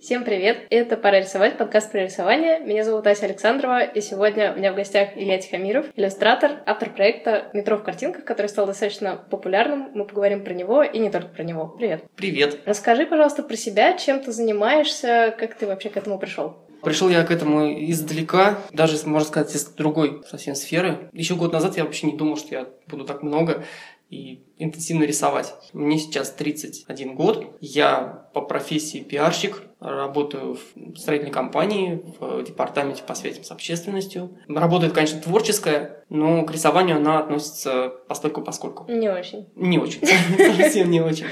Всем привет! Это «Пора рисовать», подкаст про рисование. Меня зовут Ася Александрова, и сегодня у меня в гостях Илья Тихомиров, иллюстратор, автор проекта «Метро в картинках», который стал достаточно популярным. Мы поговорим про него и не только про него. Привет! Привет! Расскажи, пожалуйста, про себя, чем ты занимаешься, как ты вообще к этому пришел? Пришел я к этому издалека, даже, можно сказать, из другой совсем сферы. Еще год назад я вообще не думал, что я буду так много и интенсивно рисовать. Мне сейчас 31 год. Я по профессии пиарщик, работаю в строительной компании, в департаменте по связям с общественностью. Работает, конечно, творческая, но к рисованию она относится постольку поскольку. Не очень. Не очень. Совсем не очень.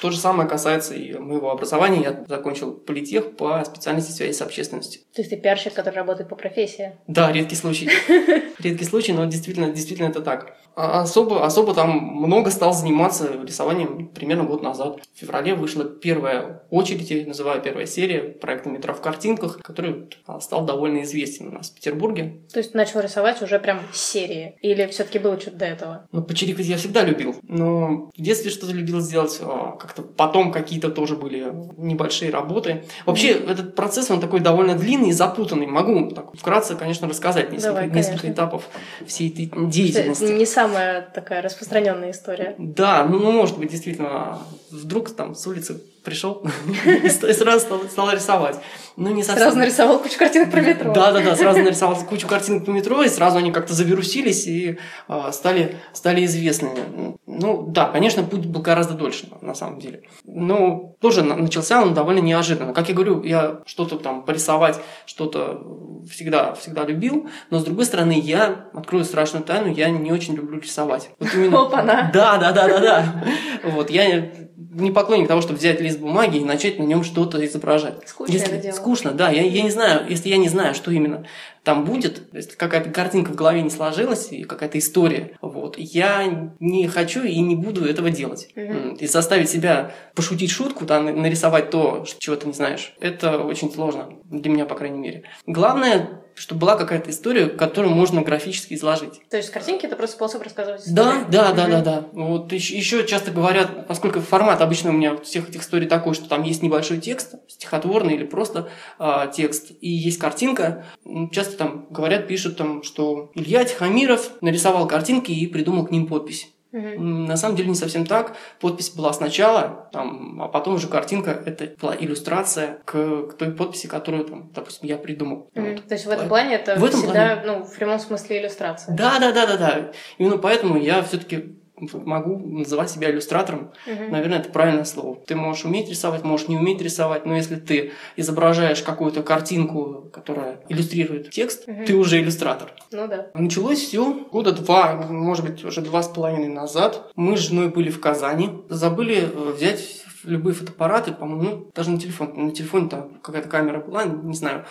То же самое касается и моего образования. Я закончил политех по специальности связи с общественностью. То есть ты пиарщик, который работает по профессии? Да, редкий случай. Редкий случай, но действительно, действительно это так. А особо, особо там много стал заниматься рисованием примерно год назад. В феврале вышла первая очередь, я называю первая серия проекта «Метро в картинках», который стал довольно известен у нас в Петербурге. То есть начал рисовать уже прям серии? Или все таки было что-то до этого? Ну, почерикать я всегда любил. Но в детстве что-то любил сделать, а, как-то потом какие-то тоже были небольшие работы. Вообще, mm-hmm. этот процесс, он такой довольно длинный и запутанный. Могу так, вкратце, конечно, рассказать несколько, Давай, несколько этапов всей этой деятельности. Не самая такая распространенная история. Да, ну, может быть, действительно, вдруг там с улицы пришел и сразу стал, стал рисовать. Ну, не совсем. Сразу нарисовал кучу картинок про метро. Да, да, да, сразу нарисовал кучу картинок по метро, и сразу они как-то завирусились и э, стали, стали известными. Ну, да, конечно, путь был гораздо дольше, на самом деле. Но тоже начался он довольно неожиданно. Как я говорю, я что-то там порисовать, что-то всегда, всегда любил, но с другой стороны, я, открою страшную тайну, я не очень люблю рисовать. Вот именно... Опа-на! Да, да, да, да, да. Вот, я не поклонник того, чтобы взять лист бумаги и начать на нем что-то изображать. Скучно если, дело. Скучно, да. Я, я не знаю, если я не знаю, что именно там будет, если какая-то картинка в голове не сложилась и какая-то история, вот, я не хочу и не буду этого делать. Угу. И заставить себя пошутить шутку, там, нарисовать то, чего ты не знаешь, это очень сложно. Для меня, по крайней мере. Главное чтобы была какая-то история, которую можно графически изложить. То есть картинки это просто способ рассказывать историю? Да, да, да, да, да. Вот еще, еще часто говорят, поскольку формат обычно у меня всех этих историй такой, что там есть небольшой текст, стихотворный или просто э, текст, и есть картинка, часто там говорят, пишут там, что Илья Тихомиров нарисовал картинки и придумал к ним подпись. Угу. На самом деле не совсем так. Подпись была сначала, там, а потом уже картинка. Это была иллюстрация к, к той подписи, которую, там, допустим, я придумал. Угу. Вот. То есть в этом плане это в этом всегда, плане... ну, в прямом смысле иллюстрация. Да, да, да, да, да. Именно поэтому я все-таки могу называть себя иллюстратором. Угу. Наверное, это правильное слово. Ты можешь уметь рисовать, можешь не уметь рисовать, но если ты изображаешь какую-то картинку, которая иллюстрирует текст, угу. ты уже иллюстратор. Ну да. Началось все года два, может быть, уже два с половиной назад. Мы с женой были в Казани, забыли э, взять любые фотоаппараты, по-моему, ну, даже на телефон. На телефоне там какая-то камера была, не знаю.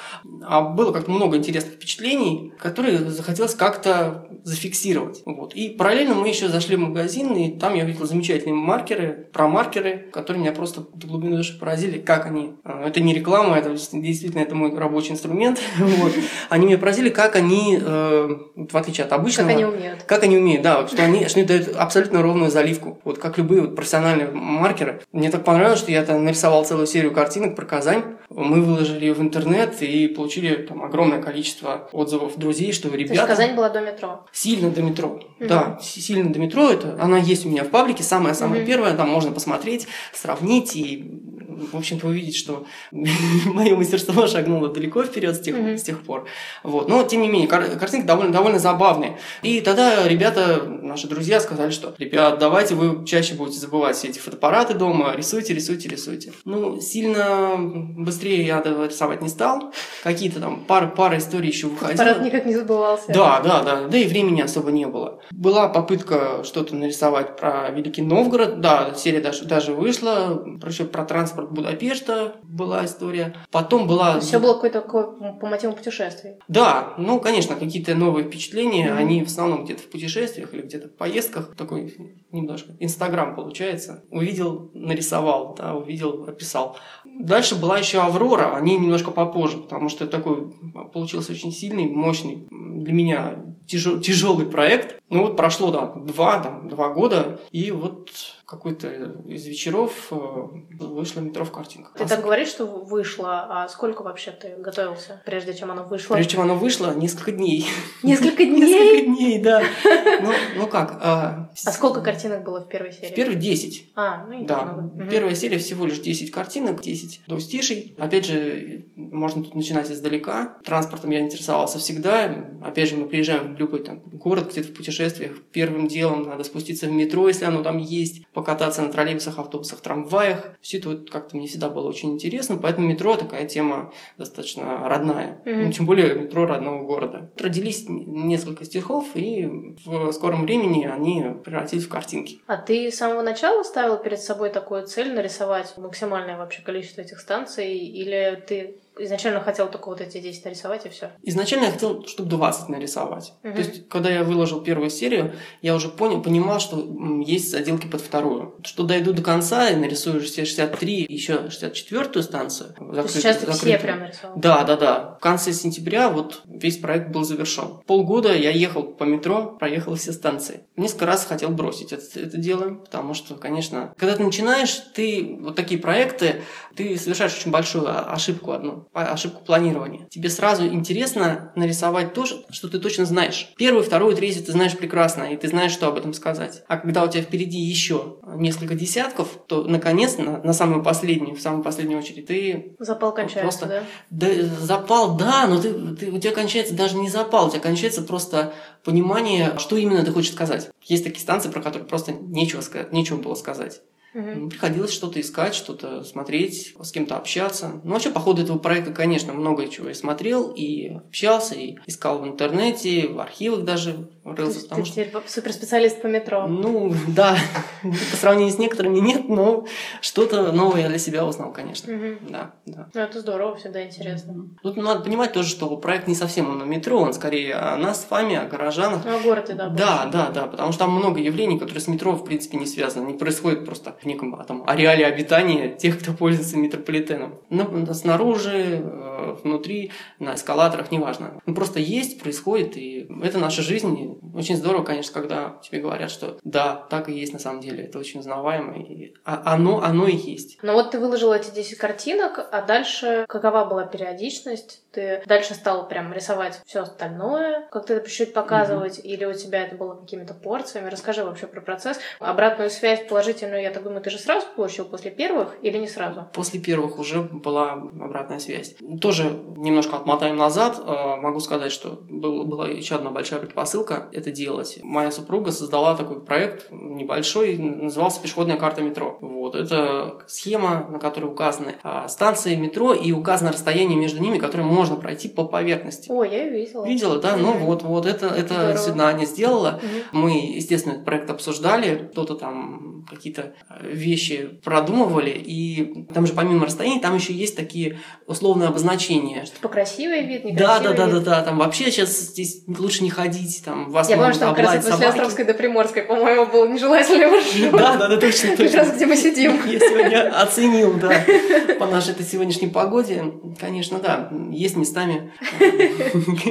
А было как-то много интересных впечатлений, которые захотелось как-то зафиксировать. Вот. И параллельно мы еще зашли в магазин, и там я увидел замечательные маркеры, про маркеры, которые меня просто до глубины души поразили, как они. А, это не реклама, это действительно это мой рабочий инструмент. Вот. Они меня поразили, как они, э, в отличие от обычного... Как они умеют. Как они умеют, да, что они, что они дают абсолютно ровную заливку. Вот как любые вот профессиональные маркеры. Мне так понравилось, что я там нарисовал целую серию картинок про Казань. Мы выложили ее в интернет и получили там огромное количество отзывов друзей, что ребята... То есть Казань была до метро? Сильно до метро, угу. да. Сильно до метро. Это, она есть у меня в паблике, самая-самая угу. первая. Там можно посмотреть, сравнить и в общем-то, увидеть, что мое мастерство шагнуло далеко вперед с тех, mm-hmm. с тех пор. Вот. Но, тем не менее, кар- картинки довольно, довольно забавные. И тогда ребята, наши друзья, сказали, что, ребят, давайте вы чаще будете забывать все эти фотоаппараты дома, рисуйте, рисуйте, рисуйте. Ну, сильно быстрее я рисовать не стал. Какие-то там пары, пары историй еще выходили. Фотоаппарат никак не забывался. Да, да, да. Да и времени особо не было. Была попытка что-то нарисовать про Великий Новгород. Да, серия даже, даже вышла. Про, про транспорт Будапешта была история. Потом была... Все было какое-то по мотивам путешествий. Да, ну, конечно, какие-то новые впечатления, mm-hmm. они в основном где-то в путешествиях или где-то в поездках. Такой немножко Инстаграм получается. Увидел, нарисовал, да, увидел, описал. Дальше была еще Аврора, они немножко попозже, потому что такой получился очень сильный, мощный для меня тяжелый проект. Ну вот прошло, да, два, там, два года, и вот какой-то из вечеров э, вышло метро в картинках. Ты так говоришь, что вышло, а сколько вообще ты готовился, прежде чем оно вышло? Прежде чем оно вышло, несколько дней. Несколько дней? Несколько дней, да. Ну, ну как? А, а сколько картинок было в первой серии? В первой 10. А, ну и Да. Первая серия всего лишь 10 картинок, 10 двустишей. Опять же, можно тут начинать издалека. Транспортом я интересовался всегда. Опять же, мы приезжаем в любой там город, где-то в путешествиях. Первым делом надо спуститься в метро, если оно там есть покататься на троллейбусах, автобусах, трамваях. Все это вот как-то мне всегда было очень интересно, поэтому метро такая тема достаточно родная. Mm-hmm. Ну, тем более метро родного города. Родились несколько стихов, и в скором времени они превратились в картинки. А ты с самого начала ставил перед собой такую цель нарисовать максимальное вообще количество этих станций, или ты изначально хотел только вот эти 10 нарисовать и все. Изначально я хотел штук 20 нарисовать. Угу. То есть, когда я выложил первую серию, я уже понял, понимал, что есть заделки под вторую. Что дойду до конца и нарисую все 63, еще 64-ю станцию. Закрытую, сейчас ты все прям нарисовал? Да, да, да. В конце сентября вот весь проект был завершен. Полгода я ехал по метро, проехал все станции. Несколько раз хотел бросить это, это дело, потому что, конечно, когда ты начинаешь, ты вот такие проекты, ты совершаешь очень большую ошибку одну ошибку планирования. Тебе сразу интересно нарисовать то, что ты точно знаешь. Первую, вторую, третью ты знаешь прекрасно, и ты знаешь, что об этом сказать. А когда у тебя впереди еще несколько десятков, то наконец на, на самую последнюю, в самую последнюю очередь, ты... Запал кончается, просто, да? да? Запал, да, но ты, ты, у тебя кончается даже не запал, у тебя кончается просто понимание, что именно ты хочешь сказать. Есть такие станции, про которые просто нечего, сказать, нечего было сказать. Угу. Приходилось что-то искать, что-то смотреть, с кем-то общаться. Ну, вообще, по ходу этого проекта, конечно, много чего я смотрел и общался, и искал в интернете, в архивах даже рылся. Ты, ты что... теперь суперспециалист по метро. Ну, да, по сравнению с некоторыми нет, но что-то новое я для себя узнал, конечно. Угу. Да, да. Ну, это здорово, всегда интересно. Тут надо понимать тоже, что проект не совсем он о метро, он скорее о нас с вами, о горожанах. Ну, о городе, да. Да, да, да, потому что там много явлений, которые с метро, в принципе, не связаны, не происходят просто в неком а, там, ареале обитания тех, кто пользуется метрополитеном. Но снаружи, э, внутри, на эскалаторах, неважно. Ну, просто есть, происходит, и это наша жизнь. очень здорово, конечно, когда тебе говорят, что да, так и есть на самом деле. Это очень узнаваемо, и оно, оно и есть. Но вот ты выложил эти 10 картинок, а дальше какова была периодичность? Ты дальше стал прям рисовать все остальное, как ты это по чуть показывать, угу. или у тебя это было какими-то порциями? Расскажи вообще про процесс. Обратную связь положительную, я так думаю, ты же сразу получил после первых или не сразу? После первых уже была обратная связь. Тоже немножко отмотаем назад. Э, могу сказать, что был, была еще одна большая предпосылка это делать. Моя супруга создала такой проект небольшой, назывался «Пешеходная карта метро». Вот. Это схема, на которой указаны а, станции метро и указано расстояние между ними, которое можно пройти по поверхности. Ой, я видела. Видела, да? Mm-hmm. Ну вот, вот это, это. Аня сделала. Mm-hmm. Мы, естественно, этот проект обсуждали, кто-то там какие-то вещи продумывали, и там же помимо расстояния, там еще есть такие условные обозначения. Что красивый вид, некрасивый Да, да, да, да, да, там вообще сейчас здесь лучше не ходить, там вас Я помню, что как раз после Островской до Приморской, по-моему, был нежелательный маршрут. Да, да, да, точно, точно. Как раз где мы сидим. Я сегодня оценил, да, по нашей этой сегодняшней погоде. Конечно, да, есть местами,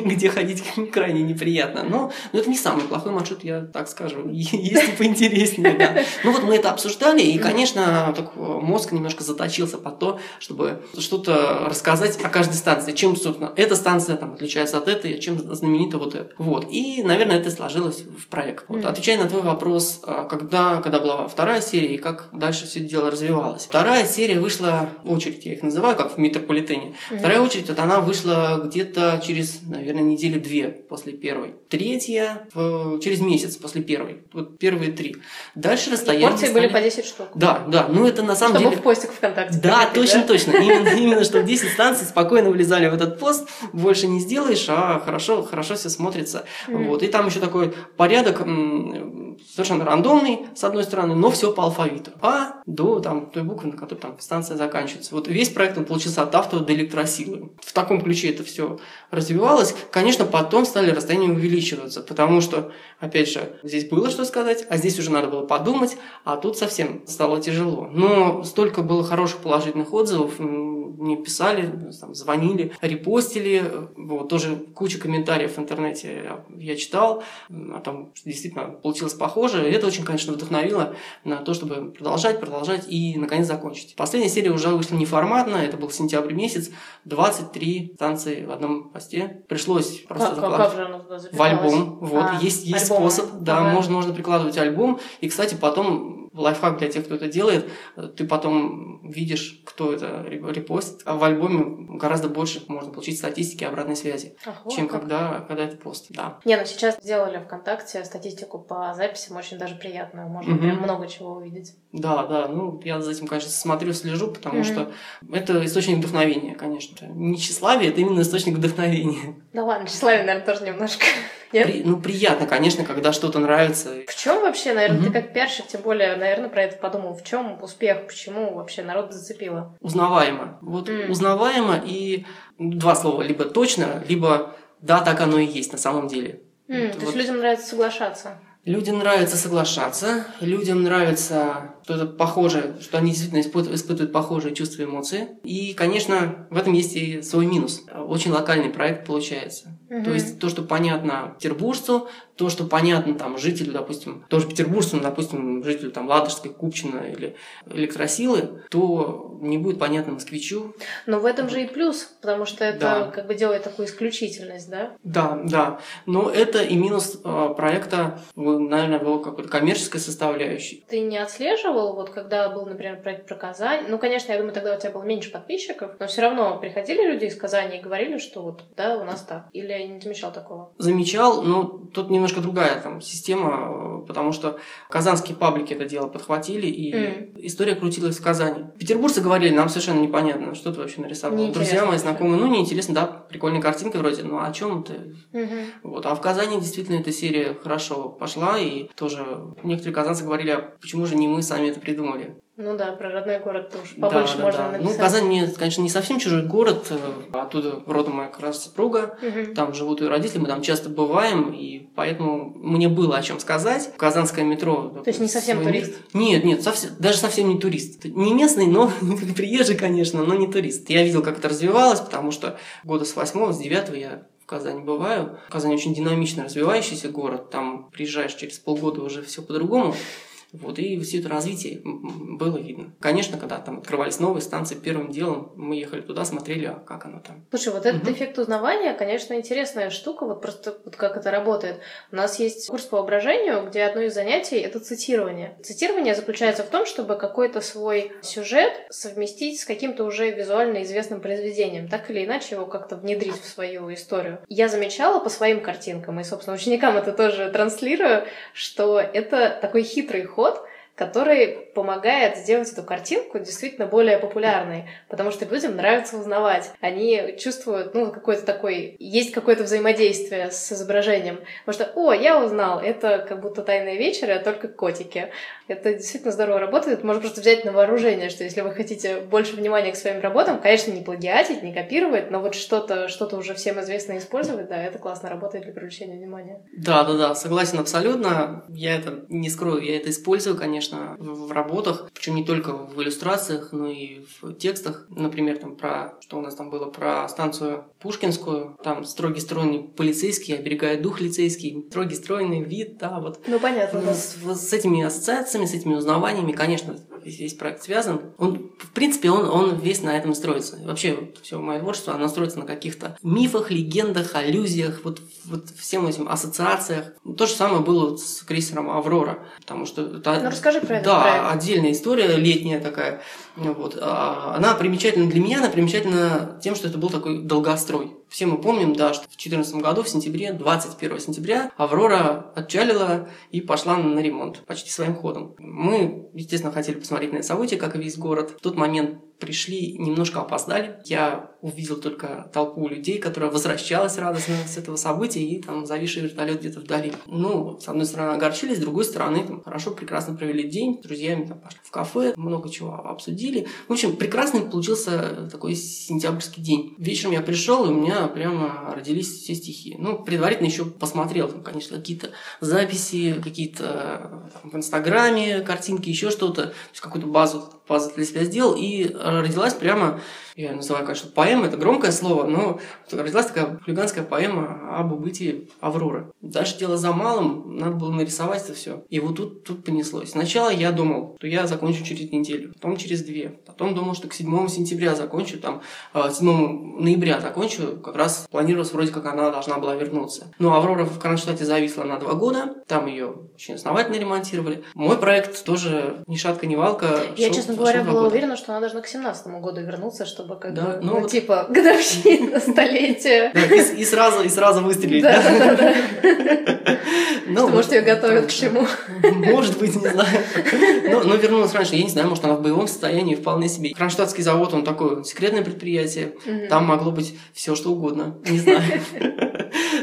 где ходить крайне неприятно. Но, но это не самый плохой маршрут, я так скажу. Есть и поинтереснее, да. Ну вот мы это обсуждали, и, конечно, так, мозг немножко заточился под то, чтобы что-то рассказать о каждой станции. Чем, собственно, эта станция там, отличается от этой, чем знаменита вот эта. Вот. И, наверное, это сложилось в проект. Вот. Отвечая на твой вопрос, а, когда, когда была вторая серия и как дальше все дело развивалось. Вторая серия вышла, очередь я их называю, как в метрополитене. Вторая очередь, вот она вышла где-то через, наверное, недели две после первой. Третья в, через месяц после первой. Вот первые три. Дальше расстояние... порции были по 10 штук. Да, да. Ну, это на самом Чтобы деле... в постик ВКонтакте. Да, прикрыть, точно, да? точно. Именно, именно, что 10 станций спокойно влезали в этот пост. Больше не сделаешь, а хорошо, хорошо все смотрится. Mm. Вот. И там еще такой порядок совершенно рандомный, с одной стороны, но все по алфавиту. А до там, той буквы, на которой там станция заканчивается. Вот весь проект он получился от авто до электросилы. В таком ключе это все развивалось. Конечно, потом стали расстояния увеличиваться, потому что, опять же, здесь было что сказать, а здесь уже надо было подумать, а тут совсем стало тяжело. Но столько было хороших положительных отзывов, мне писали, там, звонили, репостили. Вот, тоже куча комментариев в интернете я читал, а там действительно получилось похоже. И это очень, конечно, вдохновило на то, чтобы продолжать, продолжать и, наконец, закончить. Последняя серия уже вышла неформатно, это был сентябрь месяц, 23 станции в одном посте. Пришлось просто Как, закладывать как же туда в альбом. Вот, А, есть, есть способ, да, Ага. можно, можно прикладывать альбом. И, кстати, потом лайфхак для тех, кто это делает, ты потом видишь, кто это реп- репостит. А в альбоме гораздо больше можно получить статистики обратной связи, вот чем как. когда, когда это пост. Да. Не, ну сейчас сделали ВКонтакте статистику по записям, очень даже приятную. Можно Мгм. прям много чего увидеть. Да, да, ну, я за этим, конечно, смотрю, слежу, потому Мгм. что это источник вдохновения, конечно. Не тщеславие, это именно источник вдохновения. Да ладно, тщеславие, наверное, тоже немножко. Нет? При- ну, приятно, конечно, когда что-то нравится. В чем вообще, наверное, ты Мгм. как пиарщик, тем более, наверное, про это подумал. В чем успех, почему вообще народ зацепило? Узнаваемо. Вот М. узнаваемо и два слова, либо точно, либо да, так оно и есть на самом деле. М, Вот- то есть вот. людям нравится соглашаться. Людям нравится соглашаться, людям нравится что-то похожее, что они действительно испыт- испытывают похожие чувства и эмоции. И, конечно, в этом есть и свой минус. Очень локальный проект получается. Мгм. То есть то, что понятно петербуржцу, то, что понятно там жителю, допустим, тоже петербуржцу, но, допустим, жителю там Ладожской, Купчино или Электросилы, то не будет понятно москвичу. Но в этом же и плюс, потому что это Да. как бы делает такую исключительность, да? Да, да. Но это и минус э, проекта, в- наверное, его какой-то коммерческой составляющей. Ты не отслеживал, вот когда был, например, проект про Казань? Ну, конечно, я думаю, тогда у тебя было меньше подписчиков, но все равно приходили люди из Казани и говорили, что вот, да, у нас так. Или я не замечал такого? замечал, но тут немножко другая там система, потому что казанские паблики это дело подхватили, и Мгм. история крутилась в Казани. Петербуржцы говорили, нам совершенно непонятно, что ты вообще нарисовал. Неинтересно Друзья мои, знакомые, ну, неинтересно, да, прикольная картинка вроде, ну, о чем ты? Мгм. Вот. А в Казани действительно эта серия хорошо пошла, и тоже некоторые казанцы говорили, а почему же не мы сами это придумали? Ну да, про родной город тоже Да, побольше да, можно да. написать. Ну, Казань, мне, конечно, не совсем чужой город, э, оттуда родом моя как раз супруга, Мгм. там живут ее родители, мы там часто бываем, и поэтому мне было о чем сказать. Казанское метро... То есть не совсем свой турист? Нет, нет, совсем, даже совсем не турист. Не местный, но приезжий, конечно, но не турист. Я видел, как это развивалось, потому что года с восьмого, с девятого я Казани бываю. Казань очень динамично развивающийся город. Там приезжаешь через полгода уже все по-другому. Вот, и все это развитие было видно. Конечно, когда там открывались новые станции, первым делом мы ехали туда, смотрели, а как оно там. Слушай, вот этот Мгм. эффект узнавания, конечно, интересная штука, вот просто вот как это работает. У нас есть курс по воображению, где одно из занятий — это цитирование. Цитирование заключается в том, чтобы какой-то свой сюжет совместить с каким-то уже визуально известным произведением, так или иначе его как-то внедрить в свою историю. Я замечала по своим картинкам, и, собственно, ученикам это тоже транслирую, что это такой хитрый ход, который помогает сделать эту картинку действительно более популярной, потому что людям нравится узнавать. Они чувствуют, ну, какой-то такой, есть какое-то взаимодействие с изображением. Потому что, о, я узнал, это как будто тайные вечеры, а только котики. Это действительно здорово работает. Можно просто взять на вооружение, что если вы хотите больше внимания к своим работам, конечно, не плагиатить, не копировать, но вот что-то что уже всем известно использовать, да, это классно работает для привлечения внимания. Да, да, да, согласен абсолютно. Я это не скрою, я это использую, конечно, в в работах, причем не только в иллюстрациях, но и в текстах. Например, там про что у нас там было про станцию Пушкинскую, там строгий стройный полицейский, оберегает дух лицейский, строгий стройный вид, да, вот Ну, понятно, да. с, с этими ассоциациями, с этими узнаваниями, конечно, весь, весь проект связан. Он, в принципе, он, он весь на этом строится. И вообще, все мое творчество, оно строится на каких-то мифах, легендах, аллюзиях, вот, вот всем этим ассоциациях. То же самое было вот с крейсером «Аврора», потому что это... Ну, расскажи про этот Да, проект. отдельная история, летняя такая. Вот. А, Она примечательна для меня, она примечательна тем, что это был такой долгострой. Все мы помним, да, что в 2014 году, в сентябре, 21 сентября, Аврора отчалила и пошла на ремонт почти своим ходом. Мы, естественно, хотели посмотреть на это событие, как и весь город. В тот момент пришли, немножко опоздали. Я увидел только толпу людей, которая возвращалась радостно с этого события, и там зависший вертолет где-то вдали. Ну, с одной стороны, огорчились, с другой стороны, там, хорошо, прекрасно провели день, с друзьями там, пошли в кафе, много чего обсудили. В общем, прекрасный получился такой сентябрьский день. Вечером я пришел, и у меня прямо родились все стихи. Ну, предварительно еще посмотрел, там, конечно, какие-то записи, какие-то там, в Инстаграме картинки, еще что-то, то есть какую-то базу для себя сделал, и родилась прямо Я называю, конечно, поэма, это громкое слово, но родилась такая хулиганская поэма об убытии Авроры. Дальше дело за малым, надо было нарисовать это все. И вот тут, тут понеслось. Сначала я думал, что я закончу через неделю, потом через две. Потом думал, что к 7 сентября закончу, там, 7 а, ноября закончу, как раз планировалось вроде как она должна была вернуться. Но Аврора в Кронштадте зависла на два года, там ее очень основательно ремонтировали. Мой проект тоже ни шатка, ни валка. Я, шел, честно говоря, была года. уверена, что она должна к 17 году вернуться, чтобы как да? бы, ну, ну вот... типа, годовщина, столетие. И сразу, и сразу выстрелить. Да. Ну, что, может, ее готовят к чему? Может быть, не знаю. Но вернулась раньше. Я не знаю, может, она в боевом состоянии вполне себе. Кронштадтский завод, он такое секретное предприятие. Там могло быть все что угодно. Не знаю.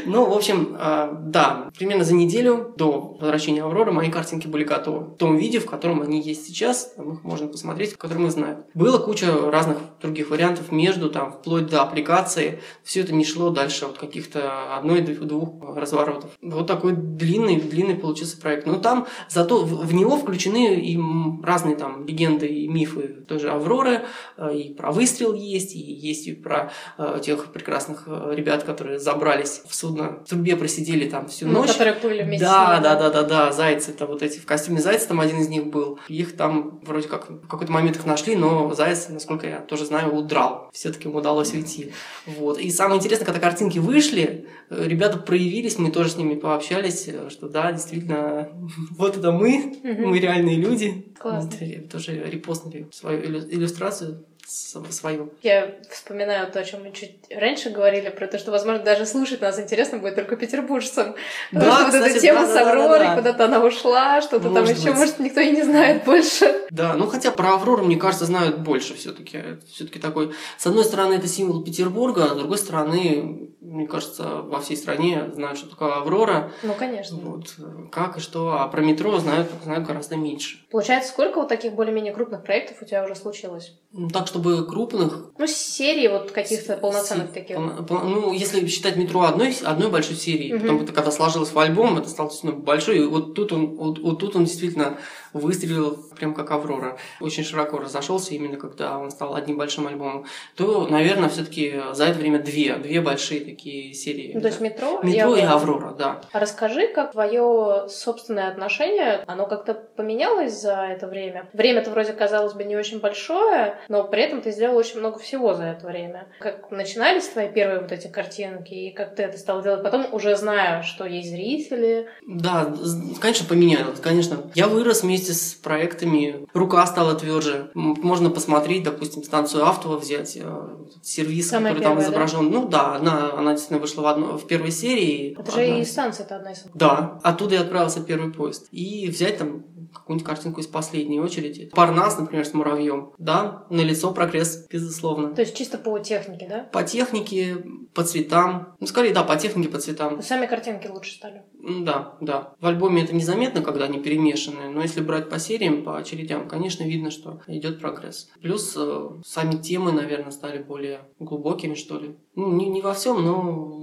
Ну, в общем, а, да, примерно за неделю до возвращения Авроры мои картинки были готовы. В том виде, в котором они есть сейчас, там их можно посмотреть, в котором мы знаем. Было куча разных других вариантов между, там, вплоть до аппликации. Все это не шло дальше от каких-то одной-двух разворотов. Вот такой длинный, длинный получился проект. Но там зато в, него включены и разные там легенды и мифы той же Авроры, а, и про выстрел есть, и есть и про э, тех прекрасных э, ребят, которые забрались в суд на трубе просидели там всю ну, ночь. Которые плыли вместе да, да, да, да, да, зайцы, это вот эти в костюме зайца, там один из них был. Их там вроде как в какой-то момент их нашли, но заяц, насколько я тоже знаю, удрал. Все-таки ему удалось уйти. Вот. И самое интересное, когда картинки вышли, э, ребята проявились, мы тоже с ними пообщались, э, что да, действительно, вот это мы, мы реальные люди. Классно. Тоже репостнули свою иллюстрацию свою. Я вспоминаю то, о чем мы чуть раньше говорили, про то, что, возможно, даже слушать нас интересно будет только петербуржцам. Да, Потому что кстати, вот эта тема да, с Авророй, да, да, куда-то она ушла, что-то там еще, может, никто и не знает больше. Да, ну хотя про Аврору, мне кажется, знают больше все-таки. Все-таки такой, с одной стороны, это символ Петербурга, а с другой стороны, мне кажется, во всей стране знают, что такое Аврора. Ну, конечно. Вот, как и что. А про метро знают, знают гораздо меньше. Получается, сколько вот таких более-менее крупных проектов у тебя уже случилось? Ну, так, чтобы крупных... Ну, серии вот каких-то полноценных таких. Ну, если считать метро одной, одной большой серии, угу. потом это когда сложилось в альбом, это стало действительно большой, и вот тут он, вот, вот тут он действительно выстрелил прям как Аврора. Очень широко разошелся именно когда он стал одним большим альбомом. То, наверное, все-таки за это время две, две большие такие серии. Ну, то есть метро, метро и, Аврора. и Аврора, да. А расскажи, как твое собственное отношение, оно как-то поменялось за это время? Время-то вроде казалось бы не очень большое, но при этом ты сделал очень много всего за это время. Как начинались твои первые вот эти картинки, и как ты это стал делать потом, уже зная, что есть зрители? Да, конечно, поменялось, конечно. Я вырос вместе с проектами, рука стала тверже. Можно посмотреть, допустим, станцию Автова взять, э, сервис, Самая который первая, там изображен. Да? Ну да, она, она действительно вышла в, одно, в первой серии. Это же и станция-то одна из Да, оттуда и отправился первый поезд. И взять там какую-нибудь картинку из последней очереди. Парнас, например, с муравьем. Да, на лицо прогресс, безусловно. То есть чисто по технике, да? По технике, по цветам. Ну, скорее, да, по технике, по цветам. Сами картинки лучше стали. Да, да. В альбоме это незаметно, когда они перемешаны, но если брать по сериям, по очередям, конечно, видно, что идет прогресс. Плюс э, сами темы, наверное, стали более глубокими, что ли. Ну, не, не во всем, но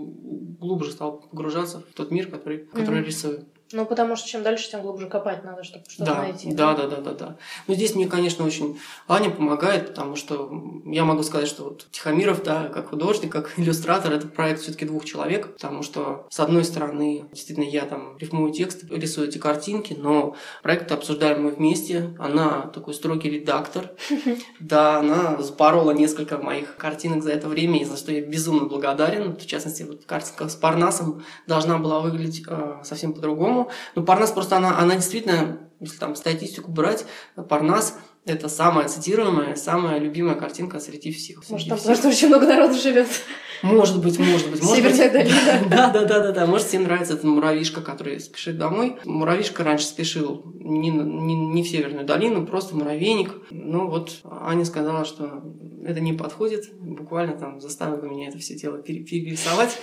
глубже стал погружаться в тот мир, который, который mm-hmm. рисую. Ну, потому что чем дальше, тем глубже копать надо, чтобы что-то да, найти. Да, да, да, да, да. Но здесь мне, конечно, очень Аня помогает, потому что я могу сказать, что вот Тихомиров, да, как художник, как иллюстратор, это проект все-таки двух человек, потому что, с одной стороны, действительно, я там рифмую текст, рисую эти картинки, но проект обсуждаем мы вместе. Она такой строгий редактор. Да, она запорола несколько моих картинок за это время, и за что я безумно благодарен. В частности, вот картинка с Парнасом должна была выглядеть э, совсем по-другому ну, Парнас просто, она, она действительно, если там статистику брать, Парнас это самая цитируемая, самая любимая картинка среди всех. Может, там просто очень много народу живет. Может быть, может быть. Может Северная быть. долина. Да, да, да, да, да. Может, всем нравится этот муравишка, который спешит домой. Муравишка раньше спешил не, не, не в Северную долину, просто муравейник. Ну вот Аня сказала, что это не подходит. Буквально там заставила меня это все дело перерисовать.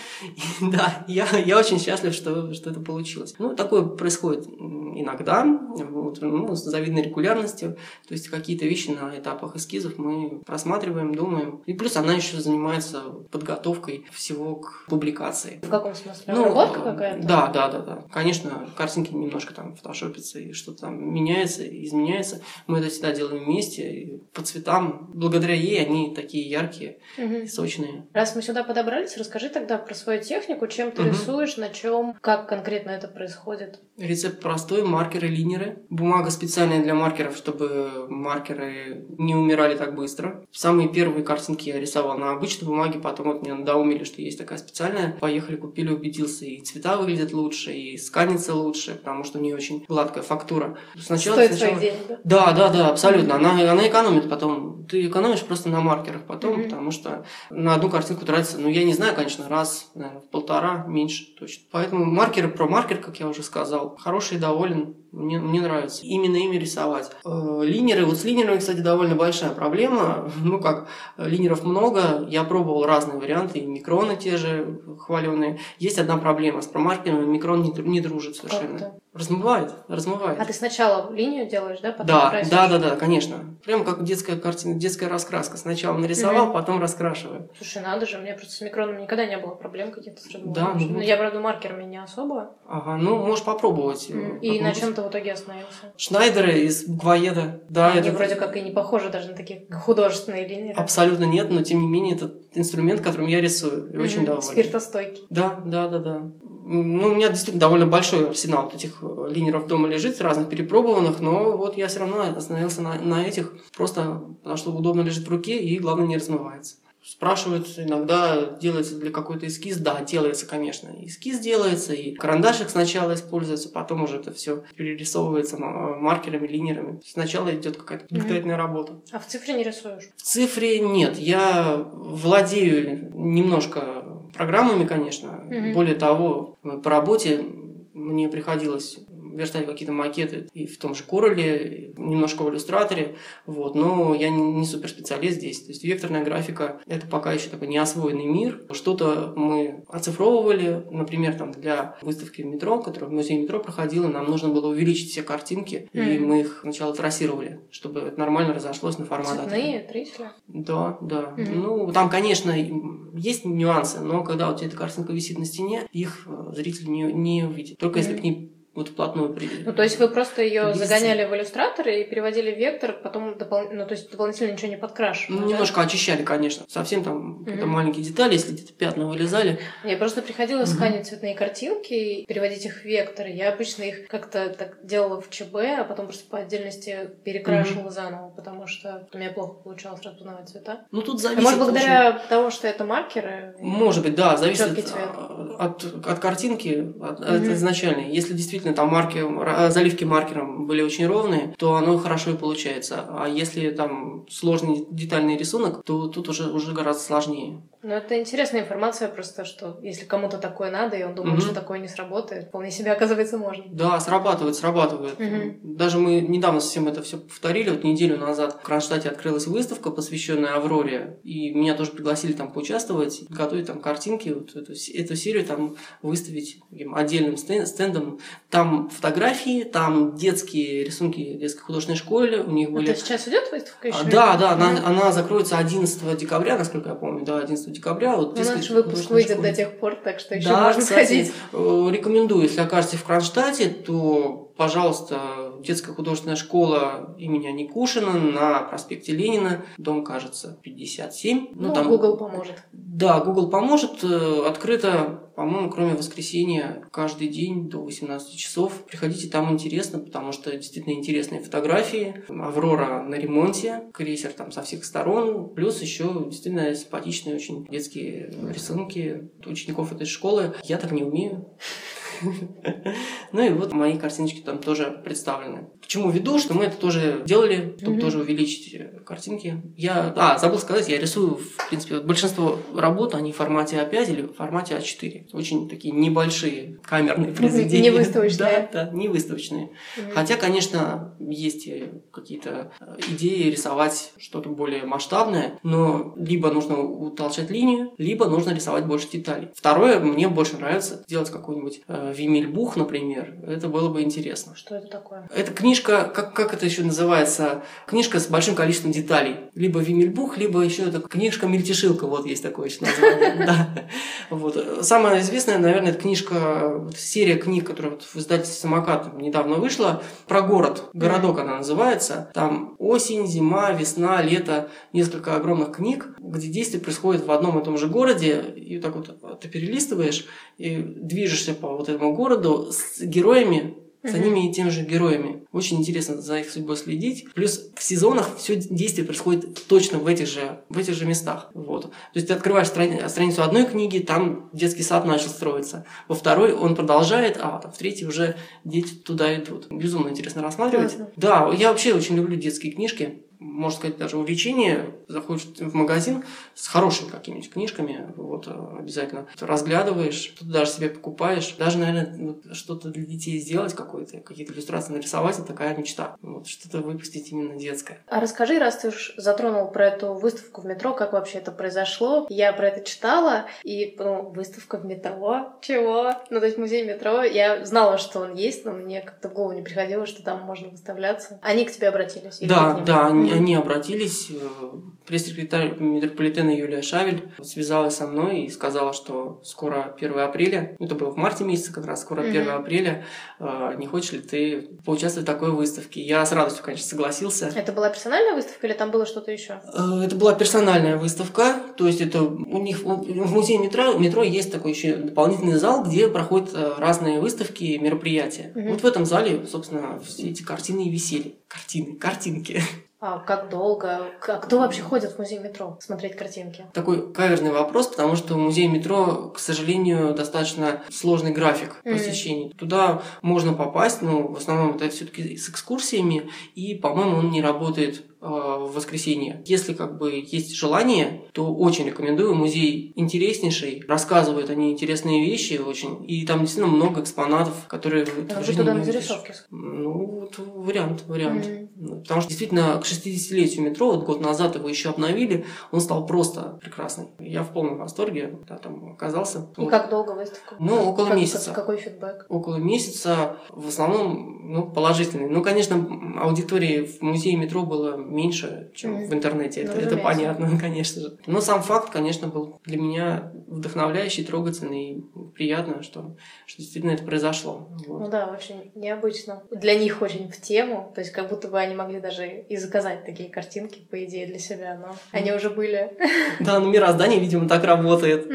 Да, я, я очень счастлив, что, что это получилось. Ну, такое происходит иногда, вот, ну, с завидной регулярностью. То есть какие-то вещи на этапах эскизов мы просматриваем, думаем. И плюс она еще занимается подготовкой всего к публикации. В каком смысле? Ну, Работа какая-то? Да, да, да, да. Конечно, картинки немножко там фотошопятся и что-то там меняется, изменяется. Мы это всегда делаем вместе. И по цветам, благодаря ей, они такие яркие угу. сочные. Раз мы сюда подобрались, расскажи тогда про свою технику, чем ты угу. рисуешь, на чем, как конкретно это происходит. Рецепт простой, маркеры, линеры. Бумага специальная для маркеров, чтобы маркеры не умирали так быстро. Самые первые картинки я рисовал на обычной бумаге, потом вот мне надоумили, что есть такая специальная. Поехали, купили, убедился, и цвета выглядят лучше, и сканится лучше, потому что у нее очень гладкая фактура. Сначала, Стоит сначала... своих денег, да? Да, да, да, абсолютно. Она, она экономит потом. Ты экономишь просто на маркерах потом, mm-hmm. потому что на одну картинку тратится, ну, я не знаю, конечно, раз, наверное, в полтора, меньше точно. Поэтому маркеры про маркер, как я уже сказал, хороший, доволен. Мне, мне нравится именно ими рисовать. Э, линеры, вот с линерами, кстати, довольно большая проблема. Ну как, линеров много, я пробовал разные варианты, и микроны те же хваленые. Есть одна проблема, с промаркерами микрон не, не дружит совершенно. Размывает, размывает. А ты сначала линию делаешь, да? Потом да, красишь? да, да, да, конечно. Прямо как детская картина, детская раскраска. Сначала нарисовал, угу. потом раскрашиваю. Слушай, надо же, у меня просто с микроном никогда не было проблем каких-то с Да, ну, ну, я, правда, маркерами не особо. Ага, ну, можешь попробовать. И на чем ты в итоге остановился? Шнайдеры из буквоеда. Да, Они это... вроде как и не похожи даже на такие художественные линии. Абсолютно нет, но тем не менее это инструмент, которым я рисую. И mm очень доволен. Спиртостойкий. Да, да, да, да. Ну, у меня действительно довольно большой арсенал вот этих э, линеров дома лежит, разных перепробованных, но вот я все равно остановился на, на этих, просто потому что удобно лежит в руке и, главное, не размывается. Спрашивают иногда, делается для какой-то эскиз. Да, делается, конечно. Эскиз делается, и карандашик сначала используется, потом уже это все перерисовывается маркерами, линерами. Сначала идет какая-то подготовительная mm-hmm. работа. А в цифре не рисуешь? В цифре нет. Я владею немножко программами, конечно. Mm-hmm. Более того, по работе мне приходилось верстать какие-то макеты и в том же Corel, немножко в иллюстраторе, вот, но я не, не суперспециалист здесь. То есть векторная графика – это пока еще такой неосвоенный мир. Что-то мы оцифровывали, например, там для выставки в метро, которая в музее метро проходила, нам нужно было увеличить все картинки, mm-hmm. и мы их сначала трассировали, чтобы это нормально разошлось на формат. Цветные, трисля? Да, да. Mm-hmm. Ну, там, конечно, есть нюансы, но когда у тебя эта картинка висит на стене, их э, зритель не, не увидит. Только mm-hmm. если к ней вот вплотную при... Ну, то есть вы просто ее загоняли в иллюстратор и переводили в вектор, потом допол... ну, то есть дополнительно ничего не подкрашивали? Ну, да? немножко очищали, конечно. Совсем там угу. маленькие детали, если где-то пятна вылезали. Я просто приходила угу. сканить цветные картинки и переводить их в вектор. Я обычно их как-то так делала в ЧБ, а потом просто по отдельности перекрашивала угу. заново, потому что у меня плохо получалось распознавать цвета. Ну, тут зависит. А может, благодаря очень... того, что это маркеры? Может быть, да, зависит от, от, от картинки, от, угу. от изначальной. Если действительно действительно там марки, заливки маркером были очень ровные, то оно хорошо и получается. А если там сложный детальный рисунок, то тут уже, уже гораздо сложнее. Ну, это интересная информация просто, что если кому-то такое надо, и он думает, угу. что такое не сработает, вполне себе, оказывается, можно. Да, срабатывает, срабатывает. Угу. Даже мы недавно совсем это все повторили. Вот неделю назад в Кронштадте открылась выставка, посвященная Авроре, и меня тоже пригласили там поучаствовать, готовить там картинки, вот эту, эту серию там выставить таким отдельным стендом. Там фотографии, там детские рисунки детской художественной школы, у них были... Это сейчас идет выставка еще? А, да, да, она, она закроется 11 декабря, насколько я помню, да, 11 декабря. Вот, ну, наш выпуск выйдет школе. до тех пор, так что еще да, можно кстати, ходить. Э, рекомендую, если окажетесь в Кронштадте, то, пожалуйста, детская художественная школа имени Никушина на проспекте Ленина, дом, кажется, 57. Ну, ну там... Google поможет. Да, Google поможет. Э, открыто, по-моему, кроме воскресенья, каждый день до 18 часов. Приходите, там интересно, потому что действительно интересные фотографии. Аврора на ремонте, крейсер там со всех сторон. Плюс еще действительно симпатичные очень детские рисунки учеников этой школы. Я так не умею. Ну и вот мои картиночки там тоже представлены. К чему веду, что мы это тоже делали, чтобы тоже увеличить э, картинки. Я, а, забыл сказать, я рисую, в принципе, вот большинство работ, они в формате А5 или в формате А4. Очень такие небольшие камерные произведения. Не выставочные. Да, да, не выставочные. Хотя, конечно, есть какие-то э, идеи рисовать что-то более масштабное, но либо нужно утолщать линию, либо нужно рисовать больше деталей. Второе, мне больше нравится делать какой-нибудь э, Вимельбух, например, например. Это было бы интересно. Что это такое? Это книжка, как, как это еще называется? Книжка с большим количеством деталей. Либо Вимельбух, либо еще это книжка Мельтешилка, вот есть такое еще название. Да. Вот. Самая известная, наверное, это книжка, серия книг, которая вот в издательстве «Самокат» недавно вышла, про город, городок она называется. Там осень, зима, весна, лето, несколько огромных книг, где действие происходит в одном и том же городе, и так вот ты перелистываешь и движешься по вот этому городу с героями, с одними и теми же героями. Очень интересно за их судьбой следить. Плюс в сезонах все действие происходит точно в этих же, в этих же местах. Вот. То есть ты открываешь страни- страницу одной книги, там детский сад начал строиться. Во второй он продолжает, а там, в третьей уже дети туда идут. Безумно интересно рассматривать. Классно. Да, я вообще очень люблю детские книжки. Можно сказать, даже увлечение. Заходишь в магазин с хорошими какими-нибудь книжками, вот э, обязательно разглядываешь, что-то даже себе покупаешь. Даже, наверное, вот что-то для детей сделать какое-то, какие-то иллюстрации нарисовать, это такая мечта. Вот, что-то выпустить именно детское. А расскажи, раз ты уж затронул про эту выставку в метро, как вообще это произошло. Я про это читала, и ну, выставка в метро, чего? Ну, то есть музей метро, я знала, что он есть, но мне как-то в голову не приходило, что там можно выставляться. Они к тебе обратились? Да, да, они. Они обратились. э, Пресс-секретарь метрополитена Юлия Шавель связалась со мной и сказала, что скоро 1 апреля, ну, это было в марте месяце как раз, скоро 1 Мгм. апреля, э, не хочешь ли ты поучаствовать в такой выставке? Я с радостью, конечно, согласился. Это была персональная выставка или там было что-то еще? Э, Это была персональная выставка, то есть это у них в музее метро, метро есть такой еще дополнительный зал, где проходят разные выставки, мероприятия. Мгм. Вот в этом зале, собственно, все эти картины и висели. Картины, картинки. А как долго? А кто вообще ходит в музей метро смотреть картинки? Такой каверный вопрос, потому что музей метро, к сожалению, достаточно сложный график Мгм. посещений. Туда можно попасть, но в основном это все-таки с экскурсиями, и, по-моему, он не работает в воскресенье. Если как бы есть желание, то очень рекомендую. Музей интереснейший, рассказывают они интересные вещи очень, и там действительно много экспонатов, которые А вы туда на увидишь. зарисовки? Ну, вот вариант, вариант. Ну, Потому что действительно к 60-летию метро, вот год назад его еще обновили, он стал просто прекрасный. Я в полном восторге, да, там оказался. И Вот. как долго выставка? Ну, около Как- месяца. Какой фидбэк? Около месяца, в основном, ну, положительный. Ну, конечно, аудитории в музее метро было меньше, чем в интернете. Ну, Это, это понятно, конечно же. Но сам факт, конечно, был для меня вдохновляющий, трогательный и приятно, что, что действительно это произошло. Вот. Ну да, очень необычно. Для них очень в тему. То есть как будто бы они могли даже и заказать такие картинки, по идее, для себя. Но они уже были. Да, ну мироздание, видимо, так работает.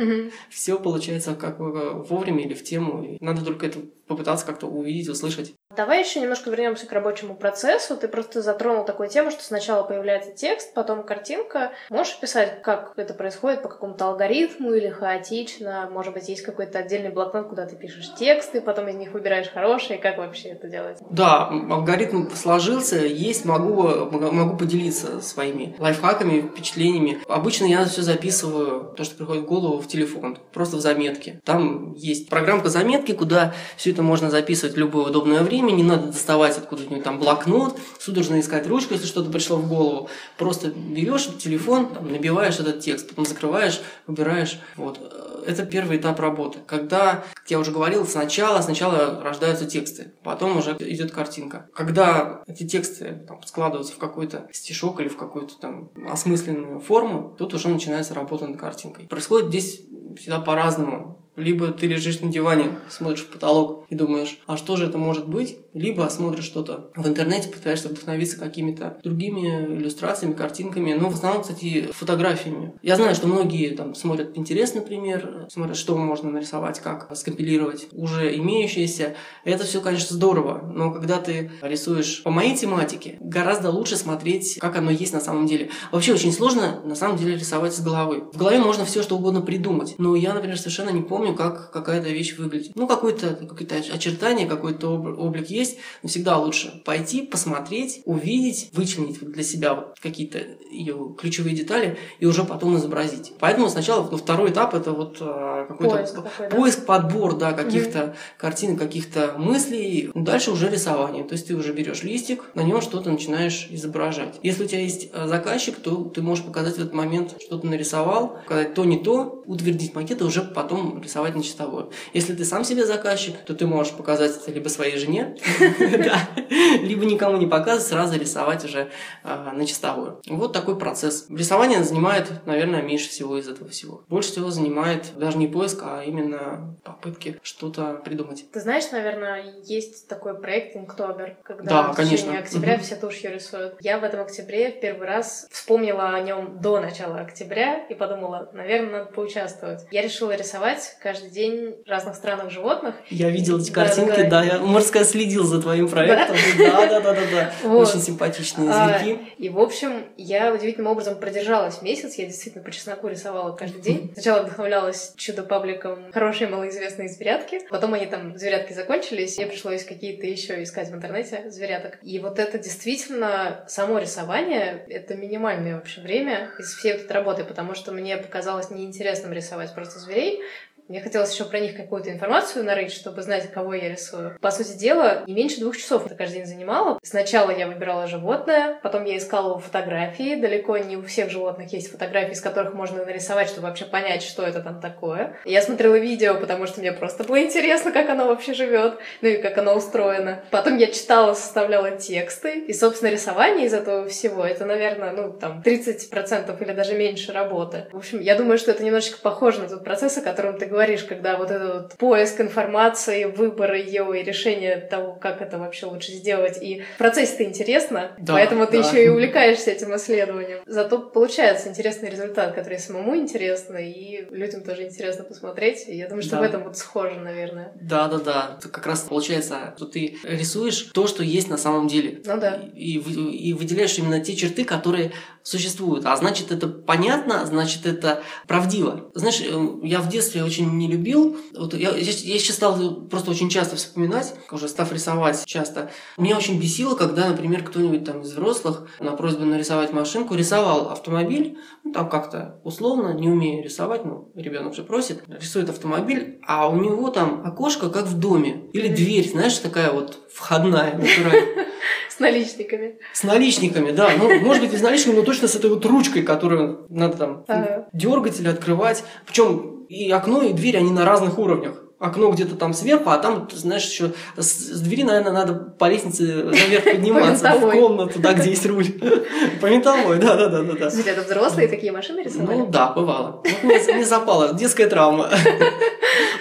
Все получается как вовремя или в тему. Надо только это попытаться как-то увидеть, услышать. Давай еще немножко вернемся к рабочему процессу. Ты просто затронул такую тему, что сначала появляется текст, потом картинка. Можешь описать, как это происходит, по какому-то алгоритму или хаотично? Может быть, есть какой-то отдельный блокнот, куда ты пишешь тексты, потом из них выбираешь хорошие. Как вообще это делать? Да, алгоритм сложился, есть, могу, могу поделиться своими лайфхаками, впечатлениями. Обычно я все записываю, то, что приходит в голову, в телефон, просто в заметке. Там есть программка заметки, куда все это можно записывать в любое удобное время, не надо доставать откуда-нибудь там блокнот, судорожно искать ручку, если что-то пришло в голову. Просто берешь телефон, там, набиваешь этот текст, потом закрываешь, убираешь. Вот. Это первый этап работы. Когда, как я уже говорил, сначала, сначала рождаются тексты, потом уже идет картинка. Когда эти тексты там, складываются в какой-то стишок или в какую-то там осмысленную форму, тут уже начинается работа над картинкой. Происходит здесь всегда по-разному. Либо ты лежишь на диване, смотришь в потолок и думаешь, а что же это может быть? Либо смотришь что-то в интернете, пытаешься вдохновиться какими-то другими иллюстрациями, картинками, но в основном, кстати, фотографиями. Я знаю, что многие там смотрят Pinterest, например, смотрят, что можно нарисовать, как скомпилировать уже имеющееся. Это все, конечно, здорово, но когда ты рисуешь по моей тематике, гораздо лучше смотреть, как оно есть на самом деле. Вообще очень сложно, на самом деле, рисовать с головы. В голове можно все что угодно придумать, но я, например, совершенно не помню, как какая-то вещь выглядит. Ну, какое-то какое очертание, какой-то об- облик есть, но всегда лучше пойти, посмотреть, увидеть, вычленить для себя какие-то ее ключевые детали и уже потом изобразить. Поэтому сначала, ну, второй этап это вот а, какой-то Поиск такой, да? поиск, подбор, да, каких-то картин, каких-то мыслей. Дальше уже рисование. То есть ты уже берешь листик, на нем что-то начинаешь изображать. Если у тебя есть э, заказчик, то ты можешь показать в этот момент, что ты нарисовал, показать то не то, утвердить макет и уже потом рисовать рисовать на чистовую. Если ты сам себе заказчик, то ты можешь показать это либо своей жене, либо никому не показывать, сразу рисовать уже а, на чистовую. Вот такой процесс. Рисование занимает, наверное, меньше всего из этого всего. Больше всего занимает даже не поиск, а именно попытки что-то придумать. Ты знаешь, наверное, есть такой проект Inktober, когда да, в течение октября все тушью рисуют. Я в этом октябре в первый раз вспомнила о нем до начала октября и подумала, наверное, надо поучаствовать. Я решила рисовать каждый день разных странах животных. Я видел эти картинки, да, да, я, можно сказать, следил за твоим проектом. Да, да, да, да, да. Очень симпатичные а, зверьки. И, в общем, я удивительным образом продержалась месяц. Я действительно по чесноку рисовала каждый день. Сначала вдохновлялась чудо-пабликом «Хорошие малоизвестные зверятки». Потом они там, зверятки закончились, мне пришлось какие-то еще искать в интернете зверяток. И вот это действительно само рисование — это минимальное вообще время из всей вот этой работы, потому что мне показалось неинтересным рисовать просто зверей, мне хотелось еще про них какую-то информацию нарыть, чтобы знать, кого я рисую. По сути дела, не меньше двух часов это каждый день занимало. Сначала я выбирала животное, потом я искала фотографии. Далеко не у всех животных есть фотографии, из которых можно нарисовать, чтобы вообще понять, что это там такое. Я смотрела видео, потому что мне просто было интересно, как оно вообще живет, ну и как оно устроено. Потом я читала, составляла тексты. И, собственно, рисование из этого всего, это, наверное, ну, там, 30% или даже меньше работы. В общем, я думаю, что это немножечко похоже на тот процесс, о котором ты когда вот этот вот поиск информации, выбор ее и решение того, как это вообще лучше сделать. И в процессе-то интересно, да, поэтому ты да. еще и увлекаешься этим исследованием. Зато получается интересный результат, который самому интересно, и людям тоже интересно посмотреть. И я думаю, что да. в этом вот схоже, наверное. Да, да, да. Как раз получается, что ты рисуешь то, что есть на самом деле. Ну да. И, и, и выделяешь именно те черты, которые существуют. А значит, это понятно, значит, это правдиво. Знаешь, э, я в детстве очень очень не любил. Вот я, я, я сейчас стал просто очень часто вспоминать, уже став рисовать часто. Меня очень бесило, когда, например, кто-нибудь там из взрослых на просьбу нарисовать машинку рисовал автомобиль, ну там как-то условно, не умея рисовать, ну ребенок же просит, рисует автомобиль, а у него там окошко как в доме. Или дверь, знаешь, такая вот входная, натуральная. С наличниками. С наличниками, да. Ну, может быть, и с наличниками, но точно с этой вот ручкой, которую надо там ага. дергать или открывать. Причем и окно, и дверь, они на разных уровнях. Окно где-то там сверху, а там, знаешь, еще с, двери, наверное, надо по лестнице наверх подниматься в комнату, да, где есть руль. По винтовой, да, да, да, да. да. Это взрослые такие машины рисовали? Ну да, бывало. Мне запало, детская травма.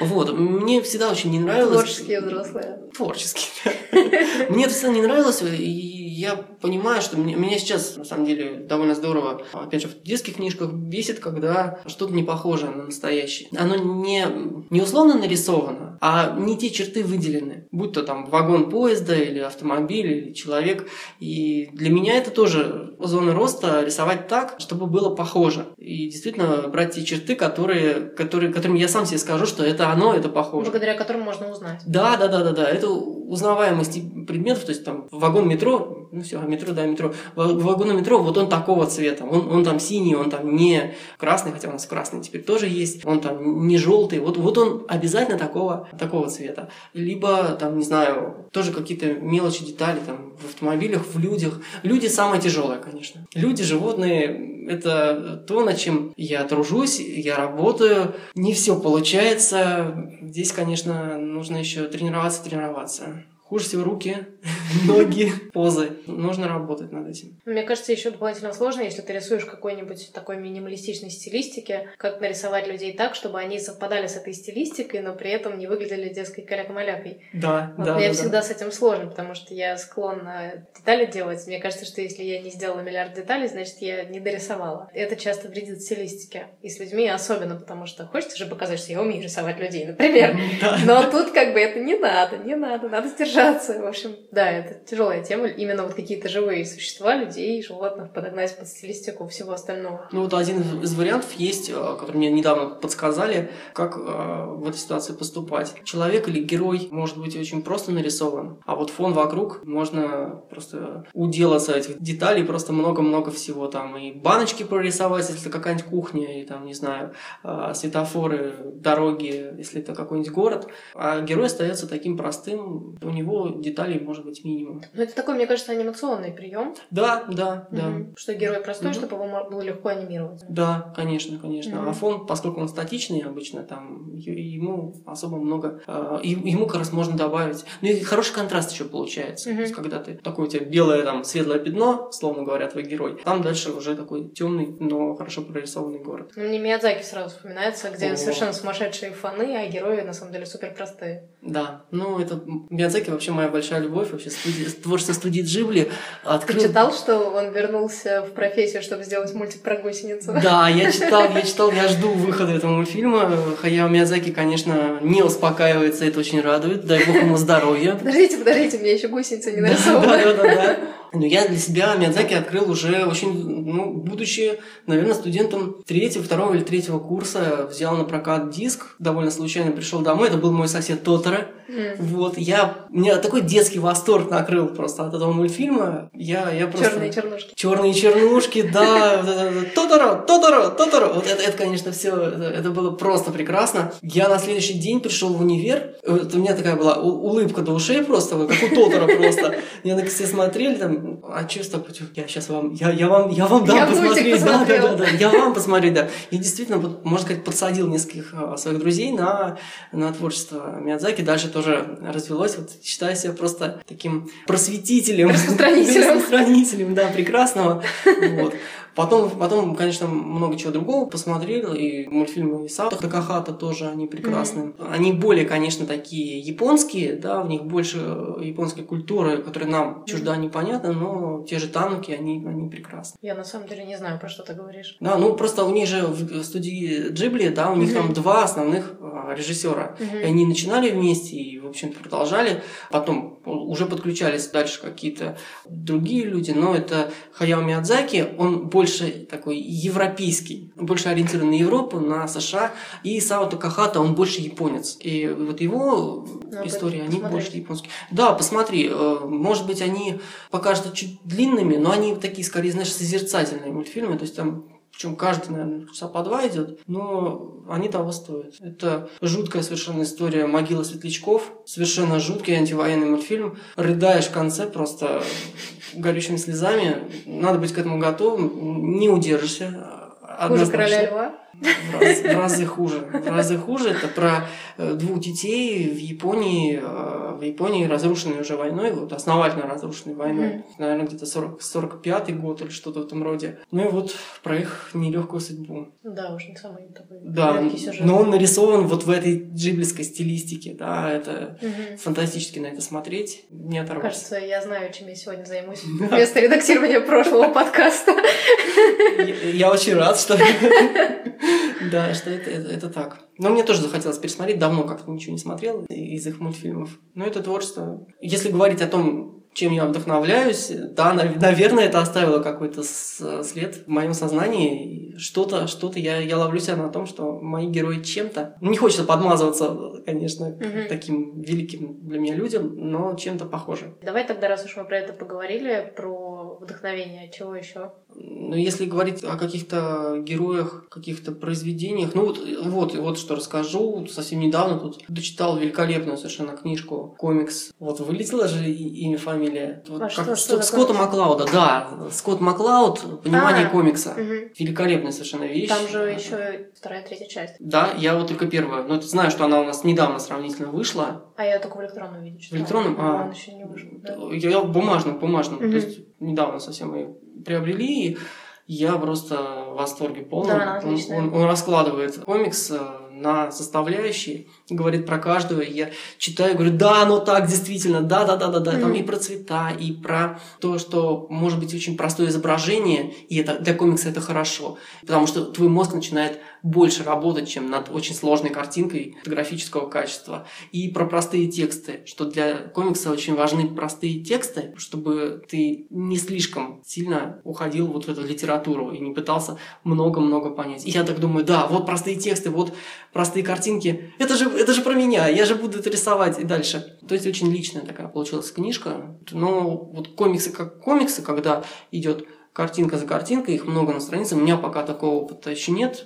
Вот, мне всегда очень не нравилось. Творческие взрослые. Творческие. Мне это всегда не нравилось, и я понимаю, что меня, меня сейчас, на самом деле, довольно здорово, опять же, в детских книжках бесит, когда что-то не похоже на настоящее. Оно не, не условно нарисовано, а не те черты выделены. Будь то там вагон поезда или автомобиль или человек. И для меня это тоже зона роста рисовать так, чтобы было похоже. И действительно брать те черты, которые, которые, которыми я сам себе скажу, что это оно, это похоже. Благодаря которым можно узнать. Да, да, да, да, да. Это узнаваемость предметов, то есть там вагон метро, ну все, метро, да, метро. Вагон метро, вот он такого цвета. Он, он там синий, он там не красный, хотя у нас красный теперь тоже есть. Он там не желтый. Вот, вот он обязательно такого, такого цвета. Либо, там, не знаю, тоже какие-то мелочи, детали там в автомобилях, в людях. Люди самое тяжелое, конечно. Люди, животные, это то, над чем я тружусь, я работаю. Не все получается. Здесь, конечно, нужно еще тренироваться, тренироваться. Хуже всего руки, ноги, позы. Нужно работать над этим. Мне кажется, еще дополнительно сложно, если ты рисуешь какой-нибудь такой минималистичной стилистике, как нарисовать людей так, чтобы они совпадали с этой стилистикой, но при этом не выглядели детской каляк-малякой. Да, вот да. Мне да, всегда да. с этим сложно, потому что я склонна детали делать. Мне кажется, что если я не сделала миллиард деталей, значит, я не дорисовала. Это часто вредит стилистике. И с людьми особенно, потому что хочется же показать, что я умею рисовать людей, например. Но тут как бы это не надо, не надо, надо сдержать держаться. В общем, да, это тяжелая тема. Именно вот какие-то живые существа, людей, животных подогнать под стилистику всего остального. Ну вот один из вариантов есть, э, который мне недавно подсказали, как э, в этой ситуации поступать. Человек или герой может быть очень просто нарисован, а вот фон вокруг можно просто уделаться этих деталей, просто много-много всего там. И баночки прорисовать, если это какая-нибудь кухня, и там, не знаю, э, светофоры, дороги, если это какой-нибудь город. А герой остается таким простым, у него него деталей может быть минимум. Ну, это такой, мне кажется, анимационный прием. Да, да, да. Мгм. Что герой простой, Мгм. чтобы его было легко анимировать. Да, конечно, конечно. Мгм. А фон, поскольку он статичный обычно, там ему особо много, э, ему как раз можно добавить. Ну и хороший контраст еще получается. Мгм. То есть, когда ты такое у тебя белое там светлое пятно, словно говоря, твой герой, там дальше уже такой темный, но хорошо прорисованный город. Ну, Мне Миядзаки сразу вспоминается, где О. совершенно сумасшедшие фаны, а герои на самом деле супер простые. Да, ну это Миядзаки вообще моя большая любовь, вообще студия, творчество студии Джибли. Ты Открыл... читал, что он вернулся в профессию, чтобы сделать мультик про гусеницу? Да, я читал, я читал, я жду выхода этого мультфильма. Хаяо Миядзаки, конечно, не успокаивается, это очень радует. Дай бог ему здоровья. Подождите, подождите, меня еще гусеница не Да, нарисована. да, да, да. Но я для себя Миядзаки открыл уже очень, ну, будучи, наверное, студентом третьего, второго или третьего курса, взял на прокат диск, довольно случайно пришел домой, это был мой сосед Тотора. М. Вот, я, меня такой детский восторг накрыл просто от этого мультфильма. Я, я просто... Черные чернушки. Черные чернушки, да, Тоторо, Тоторо, Тоторо. Вот это, это конечно, все, это, было просто прекрасно. Я на следующий день пришел в универ, у меня такая была у- улыбка до ушей просто, как у Тотора просто. Меня так все смотрели там, а чувство, я сейчас вам, я, я вам, я вам дам Я посмотреть, да, да, да, да, я вам посмотреть, да. И действительно, вот, можно сказать, подсадил нескольких а, своих друзей на, на творчество Миядзаки. Дальше тоже развелось. Вот считаю себя просто таким просветителем. Распространителем. Распространителем, да, прекрасного. Вот. Потом, потом, конечно, много чего другого посмотрел, и мультфильмы Исао Такахата тоже, они прекрасны. Они более, конечно, такие японские, да, в них больше японской культуры, которая нам чужда непонятна, но те же танки, они, они прекрасны. Я на самом деле не знаю, про что ты говоришь. Да, ну просто у них же в студии Джибли, да, у них Мгм. там два основных а, режиссера. Мгм. И они начинали вместе и, в общем-то, продолжали. Потом уже подключались дальше какие-то другие люди, но это Хаяо Миядзаки, он больше такой европейский, больше ориентирован на Европу, на США. И Сао Такахата, он больше японец. И вот его Надо истории, они посмотреть. больше японские. Да, посмотри, э, может быть, они покажутся чуть длинными, но они такие, скорее, знаешь, созерцательные мультфильмы, то есть там причем каждый, наверное, часа по два идет, но они того стоят. Это жуткая совершенно история могилы светлячков, совершенно жуткий антивоенный мультфильм. Рыдаешь в конце просто горючими слезами. Надо быть к этому готовым, не удержишься. Хуже короля льва. В, раз- в разы хуже. В разы хуже. Это про э, двух детей в Японии, э, в Японии разрушенной уже войной, вот основательно разрушенной войной. Мгм. Наверное, где-то 40, 45-й год или что-то в этом роде. Ну и вот про их нелегкую судьбу. Да, уж не самый такой Да, но он нарисован вот в этой джиблевской стилистике, да, это Мгм. фантастически на это смотреть, не оторваться. Кажется, я знаю, чем я сегодня займусь вместо редактирования прошлого подкаста. Я очень рад, что... Да, что это, это, это так. Но мне тоже захотелось пересмотреть. Давно как-то ничего не смотрел из их мультфильмов. Но это творчество. Если говорить о том, чем я вдохновляюсь, да, нав- наверное, это оставило какой-то след в моем сознании. Что-то, что-то я, я ловлю себя на том, что мои герои чем-то... Не хочется подмазываться, конечно, Мгм. таким великим для меня людям, но чем-то похоже. Давай тогда, раз уж мы про это поговорили, про вдохновение, чего еще? Но если говорить о каких-то героях, каких-то произведениях, ну вот, вот, вот что расскажу. Совсем недавно тут дочитал великолепную совершенно книжку, комикс. Вот вылетело же имя, фамилия. Вот А как- что- что Скотта? Маклауда, да. Скотт Маклауд, понимание А. комикса. Мгм. Великолепная совершенно вещь. Там же еще вторая, третья часть. Да, я вот только первую. Но знаешь, что она у нас недавно сравнительно вышла. А я только в электронном виде читала. В электронном? А. Он еще не вышел. да. Я, я в бумажном, бумажном. Мгм. То есть недавно совсем ее приобрели. И я просто в восторге полном. Да, он, он- он раскладывает комикс э, на составляющие, говорит про каждую. Я читаю, говорю, да, оно так, действительно, да, да, да, да, да. Там Мгм. и про цвета, и про то, что может быть очень простое изображение, и это для комикса это хорошо, потому что твой мозг начинает больше работать, чем над очень сложной картинкой фотографического качества. И про простые тексты, что для комикса очень важны простые тексты, чтобы ты не слишком сильно уходил вот в эту литературу и не пытался много-много понять. И я так думаю, да, вот простые тексты, вот простые картинки, это же, это же про меня, я же буду это рисовать и дальше. То есть очень личная такая получилась книжка. Но вот комиксы как комиксы, когда идет картинка за картинкой, их много на странице. У меня пока такого опыта еще нет.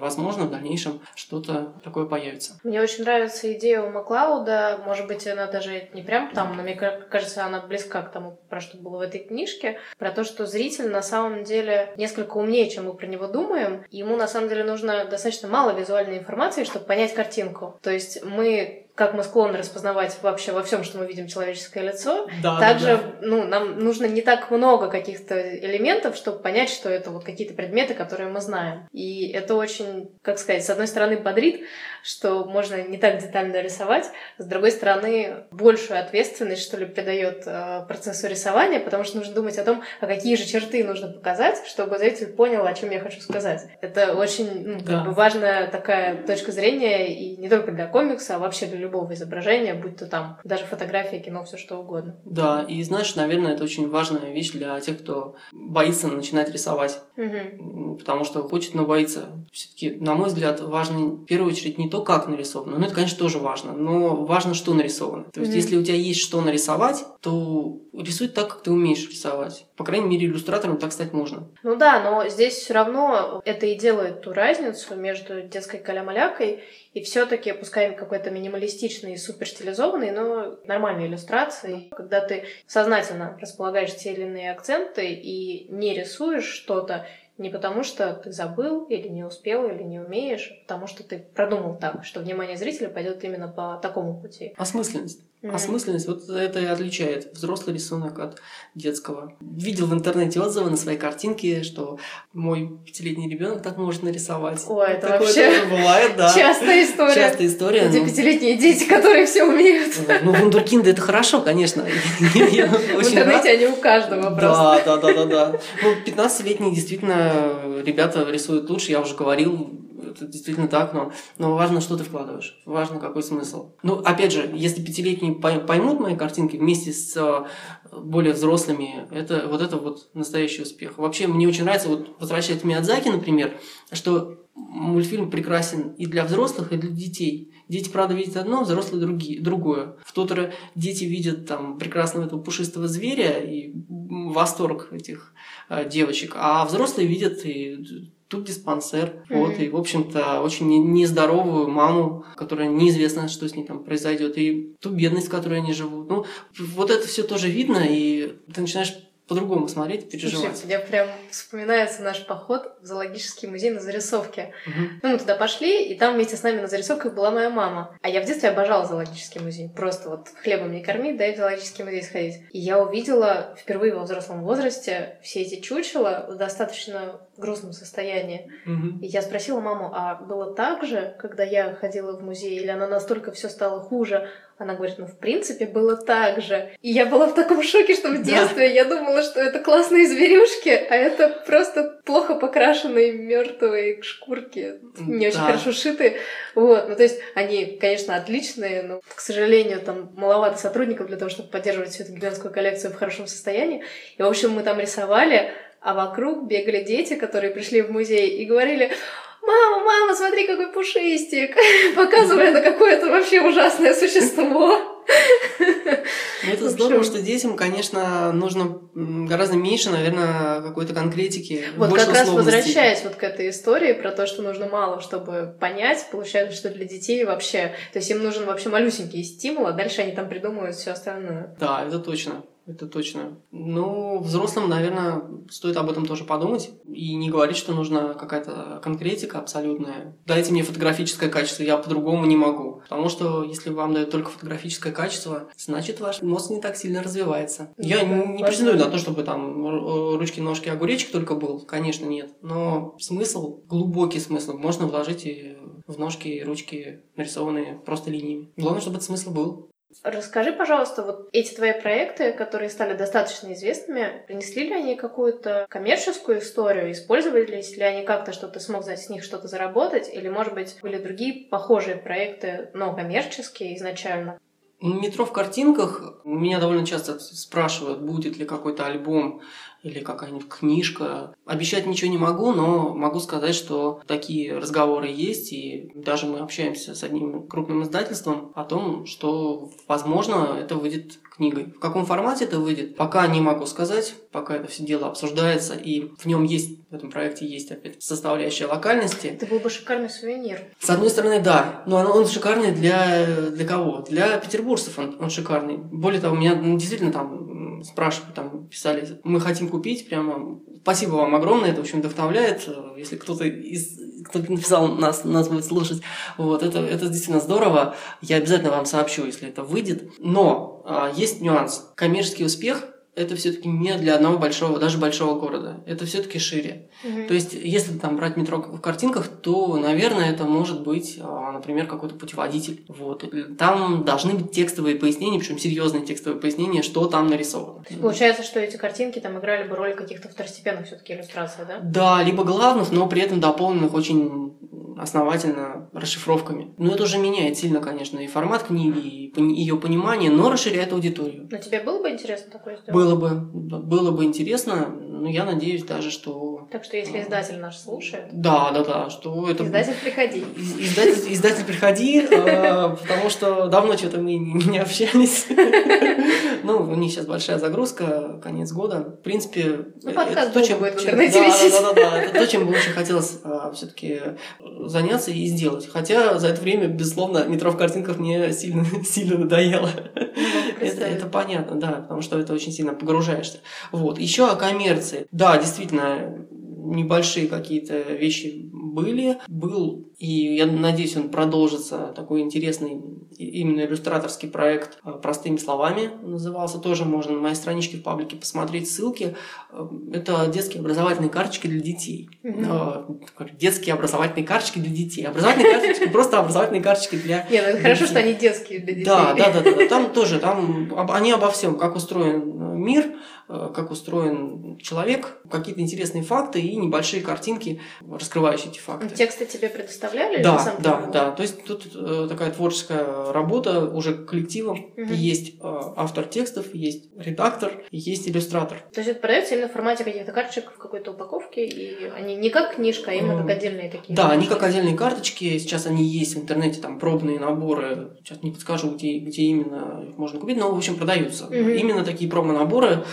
Возможно, в дальнейшем что-то такое появится. Мне очень нравится идея у Маклауда. Может быть, она даже не прям там, но мне кажется, она близка к тому, про что было в этой книжке. Про то, что зритель на самом деле несколько умнее, чем мы про него думаем. Ему на самом деле нужно достаточно мало визуальной информации, чтобы понять картинку. То есть мы как мы склонны распознавать вообще во всем, что мы видим человеческое лицо. Да, Также да, да. Ну, нам нужно не так много каких-то элементов, чтобы понять, что это вот какие-то предметы, которые мы знаем. И это очень, как сказать, с одной стороны бодрит, что можно не так детально рисовать, с другой стороны большую ответственность, что ли, придает э, процессу рисования, потому что нужно думать о том, а какие же черты нужно показать, чтобы зритель понял, о чем я хочу сказать. Это очень ну, да. как бы важная такая точка зрения и не только для комикса, а вообще для любого изображения, будь то там даже фотография, кино, все что угодно. Да, и знаешь, наверное, это очень важная вещь для тех, кто боится начинать рисовать. Угу. Потому что хочет, но боится. Все-таки, на мой взгляд, важно в первую очередь не то, как нарисовано. Ну, это, конечно, тоже важно, но важно, что нарисовано. То есть, угу. если у тебя есть что нарисовать, то рисуй так, как ты умеешь рисовать. По крайней мере, иллюстратором так стать можно. Ну да, но здесь все равно это и делает ту разницу между детской калямалякой и все-таки, пускай какой-то минималистичный и супер стилизованный, но нормальной иллюстрацией, когда ты сознательно располагаешь те или иные акценты и не рисуешь что-то не потому, что ты забыл или не успел или не умеешь, а потому что ты продумал так, что внимание зрителя пойдет именно по такому пути. Осмысленность. Mm-hmm. Осмысленность, вот это и отличает взрослый рисунок от детского. Видел в интернете отзывы на свои картинки, что мой пятилетний ребенок так может нарисовать. Ой, это Такое вообще тоже бывает, да. Частая история. Частая история. Эти ну... пятилетние дети, которые все умеют. Ну, вундеркинды это хорошо, конечно. В интернете они у каждого просто. Да, да, да, да, да. Ну, 15-летние действительно ребята рисуют лучше, я уже говорил, это действительно так, но, но важно, что ты вкладываешь, важно, какой смысл. Ну, опять же, если пятилетние поймут мои картинки вместе с э, более взрослыми, это вот это вот настоящий успех. Вообще, мне очень нравится, вот возвращаясь к Миядзаки, например, что мультфильм прекрасен и для взрослых, и для детей. Дети, правда, видят одно, взрослые другие, другое. В Тоторо дети видят там прекрасного этого пушистого зверя и восторг этих э, девочек, а взрослые видят и тут диспансер. Mm-hmm. Вот, и, в общем-то, очень нездоровую маму, которая неизвестно, что с ней там произойдет, и ту бедность, в которой они живут. Ну, вот это все тоже видно, и ты начинаешь по-другому смотреть, переживать. Слушайте, мне прям вспоминается наш поход в зоологический музей на зарисовке. Угу. Ну, мы туда пошли, и там вместе с нами на зарисовках была моя мама. А я в детстве обожала зоологический музей. Просто вот хлебом не кормить, да и в зоологический музей сходить. И я увидела впервые во взрослом возрасте все эти чучела в достаточно грустном состоянии. Угу. И я спросила маму, а было так же, когда я ходила в музей, или она настолько все стало хуже? Она говорит, ну, в принципе, было так же. И я была в таком шоке, что в детстве да. я думала, что это классные зверюшки, а это просто плохо покрашенные мертвые шкурки, не да. очень хорошо шитые. Вот, ну, то есть они, конечно, отличные, но, к сожалению, там маловато сотрудников для того, чтобы поддерживать всю эту гигантскую коллекцию в хорошем состоянии. И, в общем, мы там рисовали, а вокруг бегали дети, которые пришли в музей и говорили, мама, мама, смотри, какой пушистик, показывая на какое-то вообще ужасное существо. Ну, это здорово, что детям, конечно, нужно гораздо меньше, наверное, какой-то конкретики. Вот как раз возвращаясь вот к этой истории про то, что нужно мало, чтобы понять, получается, что для детей вообще... То есть им нужен вообще малюсенький стимул, а дальше они там придумывают все остальное. Да, это точно это точно. Ну, взрослым, наверное, стоит об этом тоже подумать и не говорить, что нужна какая-то конкретика абсолютная. Дайте мне фотографическое качество, я по-другому не могу. Потому что если вам дают только фотографическое качество, значит ваш мозг не так сильно развивается. Ну, я да, не претендую на то, чтобы там ручки, ножки, огуречек только был. Конечно, нет. Но смысл, глубокий смысл можно вложить и в ножки и ручки, нарисованные просто линиями. Главное, чтобы этот смысл был. Расскажи, пожалуйста, вот эти твои проекты, которые стали достаточно известными, принесли ли они какую-то коммерческую историю? Использовались ли они как-то, чтобы ты смог с них что-то заработать? Или, может быть, были другие похожие проекты, но коммерческие изначально? Метро в картинках меня довольно часто спрашивают, будет ли какой-то альбом или какая-нибудь книжка. Обещать ничего не могу, но могу сказать, что такие разговоры есть, и даже мы общаемся с одним крупным издательством о том, что, возможно, это выйдет книгой. В каком формате это выйдет, пока не могу сказать, пока это все дело обсуждается, и в нем есть, в этом проекте есть опять составляющая локальности. Это был бы шикарный сувенир. С одной стороны, да, но он, он шикарный для, для кого? Для петербуржцев он, он шикарный. Более того, меня ну, действительно там спрашивают, там писали, мы хотим купить, прямо спасибо вам огромное, это, в общем, вдохновляет. Если кто-то из кто написал, нас, нас будет слушать. Вот, это, это действительно здорово. Я обязательно вам сообщу, если это выйдет. Но а, есть нюанс. Коммерческий успех это все-таки не для одного большого, даже большого города. Это все-таки шире. Угу. То есть, если там брать метро в картинках, то, наверное, это может быть, а, например, какой-то путеводитель. Вот. Там должны быть текстовые пояснения, причем серьезные текстовые пояснения, что там нарисовано. То есть, получается, что эти картинки там играли бы роль каких-то второстепенных все-таки иллюстраций, да? Да, либо главных, но при этом дополненных очень основательно расшифровками. Но это уже меняет сильно, конечно, и формат книги, и ее понимание, но расширяет аудиторию. Но тебе было бы интересно такое сделать? Было бы. Было бы интересно, но я надеюсь даже, что... Так что если издатель наш слушает... Да, да, да, что это... Издатель, приходи. Издатель, издатель приходи, а, потому что давно что-то мы не общались. Ну, у них сейчас большая загрузка, конец года. В принципе... Ну, подкаст то, чем, будет в интернете висеть. Да, да, да, это то, чем бы очень хотелось а, все-таки заняться и сделать. Хотя за это время, безусловно, метро в картинках мне сильно, сильно надоело. Это, это понятно, да, потому что это очень сильно погружаешься. Вот. Еще о коммерции. Да, действительно, небольшие какие-то вещи были. Был, и я надеюсь, он продолжится, такой интересный именно иллюстраторский проект э, «Простыми словами» назывался. Тоже можно на моей страничке в паблике посмотреть ссылки. Э, это детские образовательные карточки для детей. Mm-hmm. Детские образовательные карточки для детей. Образовательные карточки, просто образовательные карточки для Нет, ну хорошо, что они детские для детей. Да, да, да, да. Там тоже, там они обо всем, как устроен мир, как устроен человек, какие-то интересные факты и небольшие картинки, раскрывающие эти факты. Тексты тебе предоставляли? Да, да, да. То есть тут э, такая творческая работа уже коллективом. Угу. Есть э, автор текстов, есть редактор, есть иллюстратор. То есть это продается именно в формате каких-то карточек в какой-то упаковке, и они не как книжка, а именно как отдельные такие. Да, карточки. они как отдельные карточки. Сейчас они есть в интернете, там пробные наборы. Сейчас не подскажу, где, где именно их можно купить, но в общем продаются. Угу. Именно такие промо-наборы.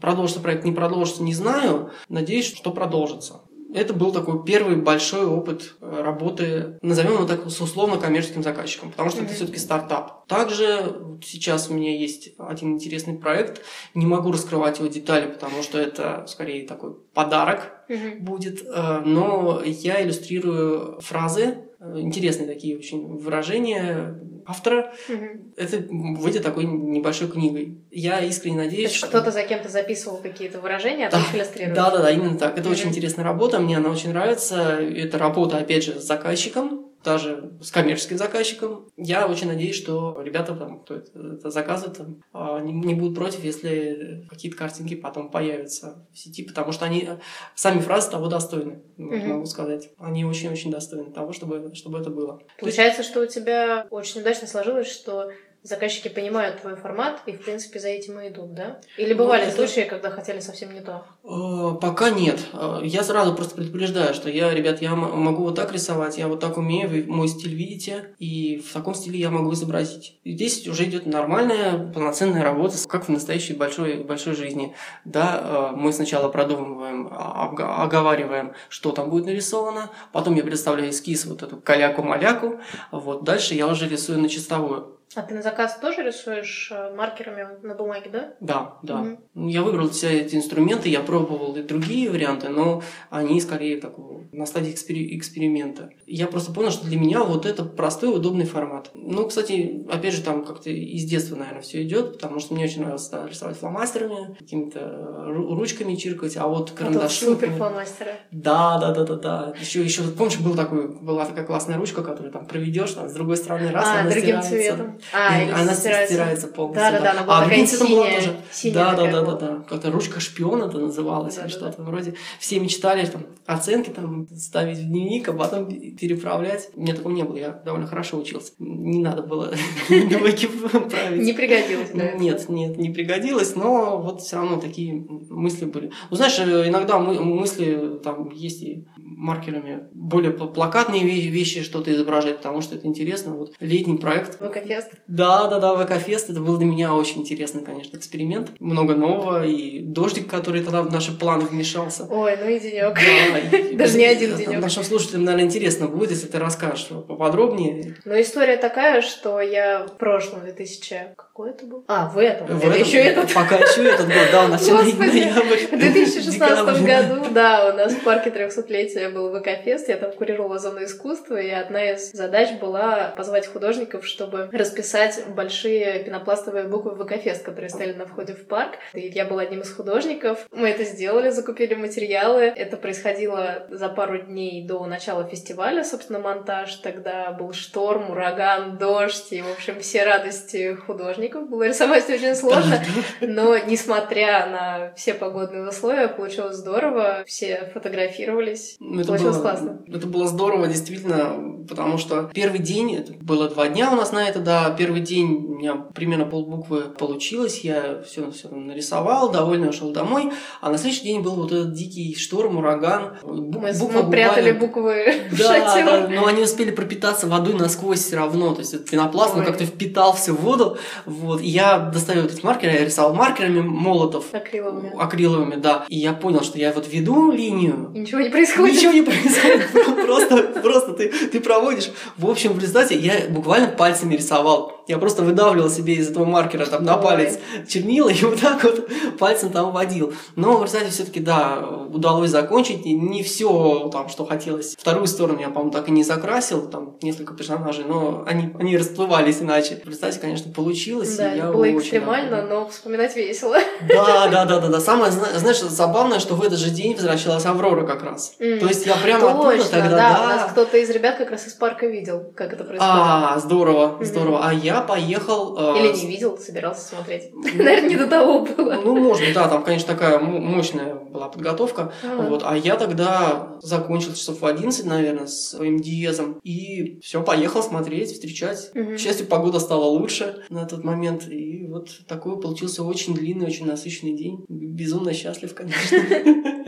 Продолжится проект, не продолжится, не знаю. Надеюсь, что продолжится. Это был такой первый большой опыт э, работы, назовем его так, с условно коммерческим заказчиком, потому что mm-hmm. это все-таки стартап. Также сейчас у меня есть один интересный проект. Не могу раскрывать его детали, потому что это скорее такой подарок mm-hmm. будет. Э, но я иллюстрирую фразы, э, интересные такие очень выражения автора. Угу. Это выйдет такой небольшой книгой. Я искренне надеюсь, что... Кто-то за кем-то записывал какие-то выражения, а да. ты иллюстрируешь. Да, да, да, именно так. Это угу. очень интересная работа, мне она очень нравится. Это работа, опять же, с заказчиком даже с коммерческим заказчиком. Я очень надеюсь, что ребята, там, кто это, это заказывает, там, а, не, не будут против, если какие-то картинки потом появятся в сети, потому что они сами фразы того достойны, mm-hmm. могу сказать. Они очень-очень достойны того, чтобы, чтобы это было. Получается, есть... что у тебя очень удачно сложилось, что заказчики понимают твой формат и, в принципе, за этим и идут, да? Или бывали ну, случаи, когда хотели совсем не то? Э, пока нет. Э, я сразу просто предупреждаю, что я, ребят, я могу вот так рисовать, я вот так умею, вы мой стиль видите, и в таком стиле я могу изобразить. И здесь уже идет нормальная, полноценная работа, как в настоящей большой, большой жизни. Да, э, мы сначала продумываем, а, оговариваем, что там будет нарисовано, потом я представляю эскиз, вот эту каляку-маляку, вот дальше я уже рисую на чистовую. А ты на заказ тоже рисуешь э, маркерами на бумаге, да? Да, да. Угу. Я выбрал все эти инструменты, я пробовал и другие варианты, но они скорее такого на стадии экспери- эксперимента. Я просто понял, что для меня вот это простой, удобный формат. Ну, кстати, опять же, там как-то из детства, наверное, все идет, потому что мне очень нравилось да, рисовать фломастерами, какими-то ручками чиркать, а вот карандаши. супер фломастеры. Да, да, да, да, да. Еще, еще, помнишь, был такой, была такая классная ручка, которую там проведешь, там, с другой стороны раз, а, она другим стирается. цветом. А, и она стирается. стирается полностью. Да, да, да, она была а такая синяя, тоже. синяя да, да, да, да, да. Как-то ручка шпиона это называлась, да, или да, что-то да. вроде. Все мечтали там оценки там ставить в дневник, а потом переправлять. У меня такого не было, я довольно хорошо учился. Не надо было двойки править. Не пригодилось, да? Нет, нет, не пригодилось, но вот все равно такие мысли были. Ну, знаешь, э, иногда мы, мысли там есть и маркерами более плакатные вещи что-то изображать, потому что это интересно. Вот летний проект. ВК-фест? Да, да, да, ВК-фест. Это был для меня очень интересный, конечно, эксперимент. Много нового, и дождик, который тогда в наши планы вмешался. Ой, ну и денек. Да, Даже не один денек. Нашим слушателям, наверное, интересно будет, если ты расскажешь поподробнее. Ну, история такая, что я в прошлом 2000... Какой это был? А, в этом. В это еще этот. Пока еще этот год, да, у нас ноябрь. В 2016 году, да, у нас в парке 300-летия был ВК-фест, я там курировала зону искусства, и одна из задач была позвать художников, чтобы расписать большие пенопластовые буквы ВК-фест, которые стояли на входе в парк. И я была одним из художников. Мы это сделали, закупили материалы. Это происходило за пару дней до начала фестиваля, собственно, монтаж. Тогда был шторм, ураган, дождь, и, в общем, все радости художников. Было рисовать очень сложно, но, несмотря на все погодные условия, получилось здорово. Все фотографировались. Ну, это Получилось было, классно. Это было здорово, действительно, потому что первый день, это было два дня у нас на это, да, первый день у меня примерно полбуквы получилось, я все, все нарисовал, довольно ушел домой, а на следующий день был вот этот дикий шторм, ураган. Мы, буква мы прятали буквы да, да, но они успели пропитаться водой насквозь все равно, то есть этот пенопласт, он как-то впитался в воду, вот, и я достаю этот маркер, я рисовал маркерами молотов. Акриловыми. Акриловыми, да, и я понял, что я вот веду линию. И ничего не происходит. Ничего не происходит. Просто, просто ты, ты проводишь. В общем, в результате я буквально пальцами рисовал. Я просто выдавливал себе из этого маркера там на палец чернила и вот так вот пальцем там водил. Но в результате все-таки, да, удалось закончить. Не все там, что хотелось. Вторую сторону я, по-моему, так и не закрасил. Там несколько персонажей, но они, они расплывались иначе. В результате, конечно, получилось. Да, я было экстремально, но вспоминать весело. Да, да, да, да, да. Самое, знаешь, забавное, что в этот же день возвращалась Аврора как раз. Mm. То есть я прямо Точно, оттуда тогда, да. да. У нас кто-то из ребят как раз из парка видел, как это происходит. А, здорово, здорово. А я поехал... Э... Или не видел, собирался смотреть. Наверное, не до того было. Ну, быть, да, там, конечно, такая мощная была подготовка. А. Вот. А я тогда закончил часов в 11, наверное, с своим диезом. И все, поехал смотреть, встречать. К счастью, погода стала лучше на тот момент. И вот такой получился очень длинный, очень насыщенный день. Безумно счастлив, конечно.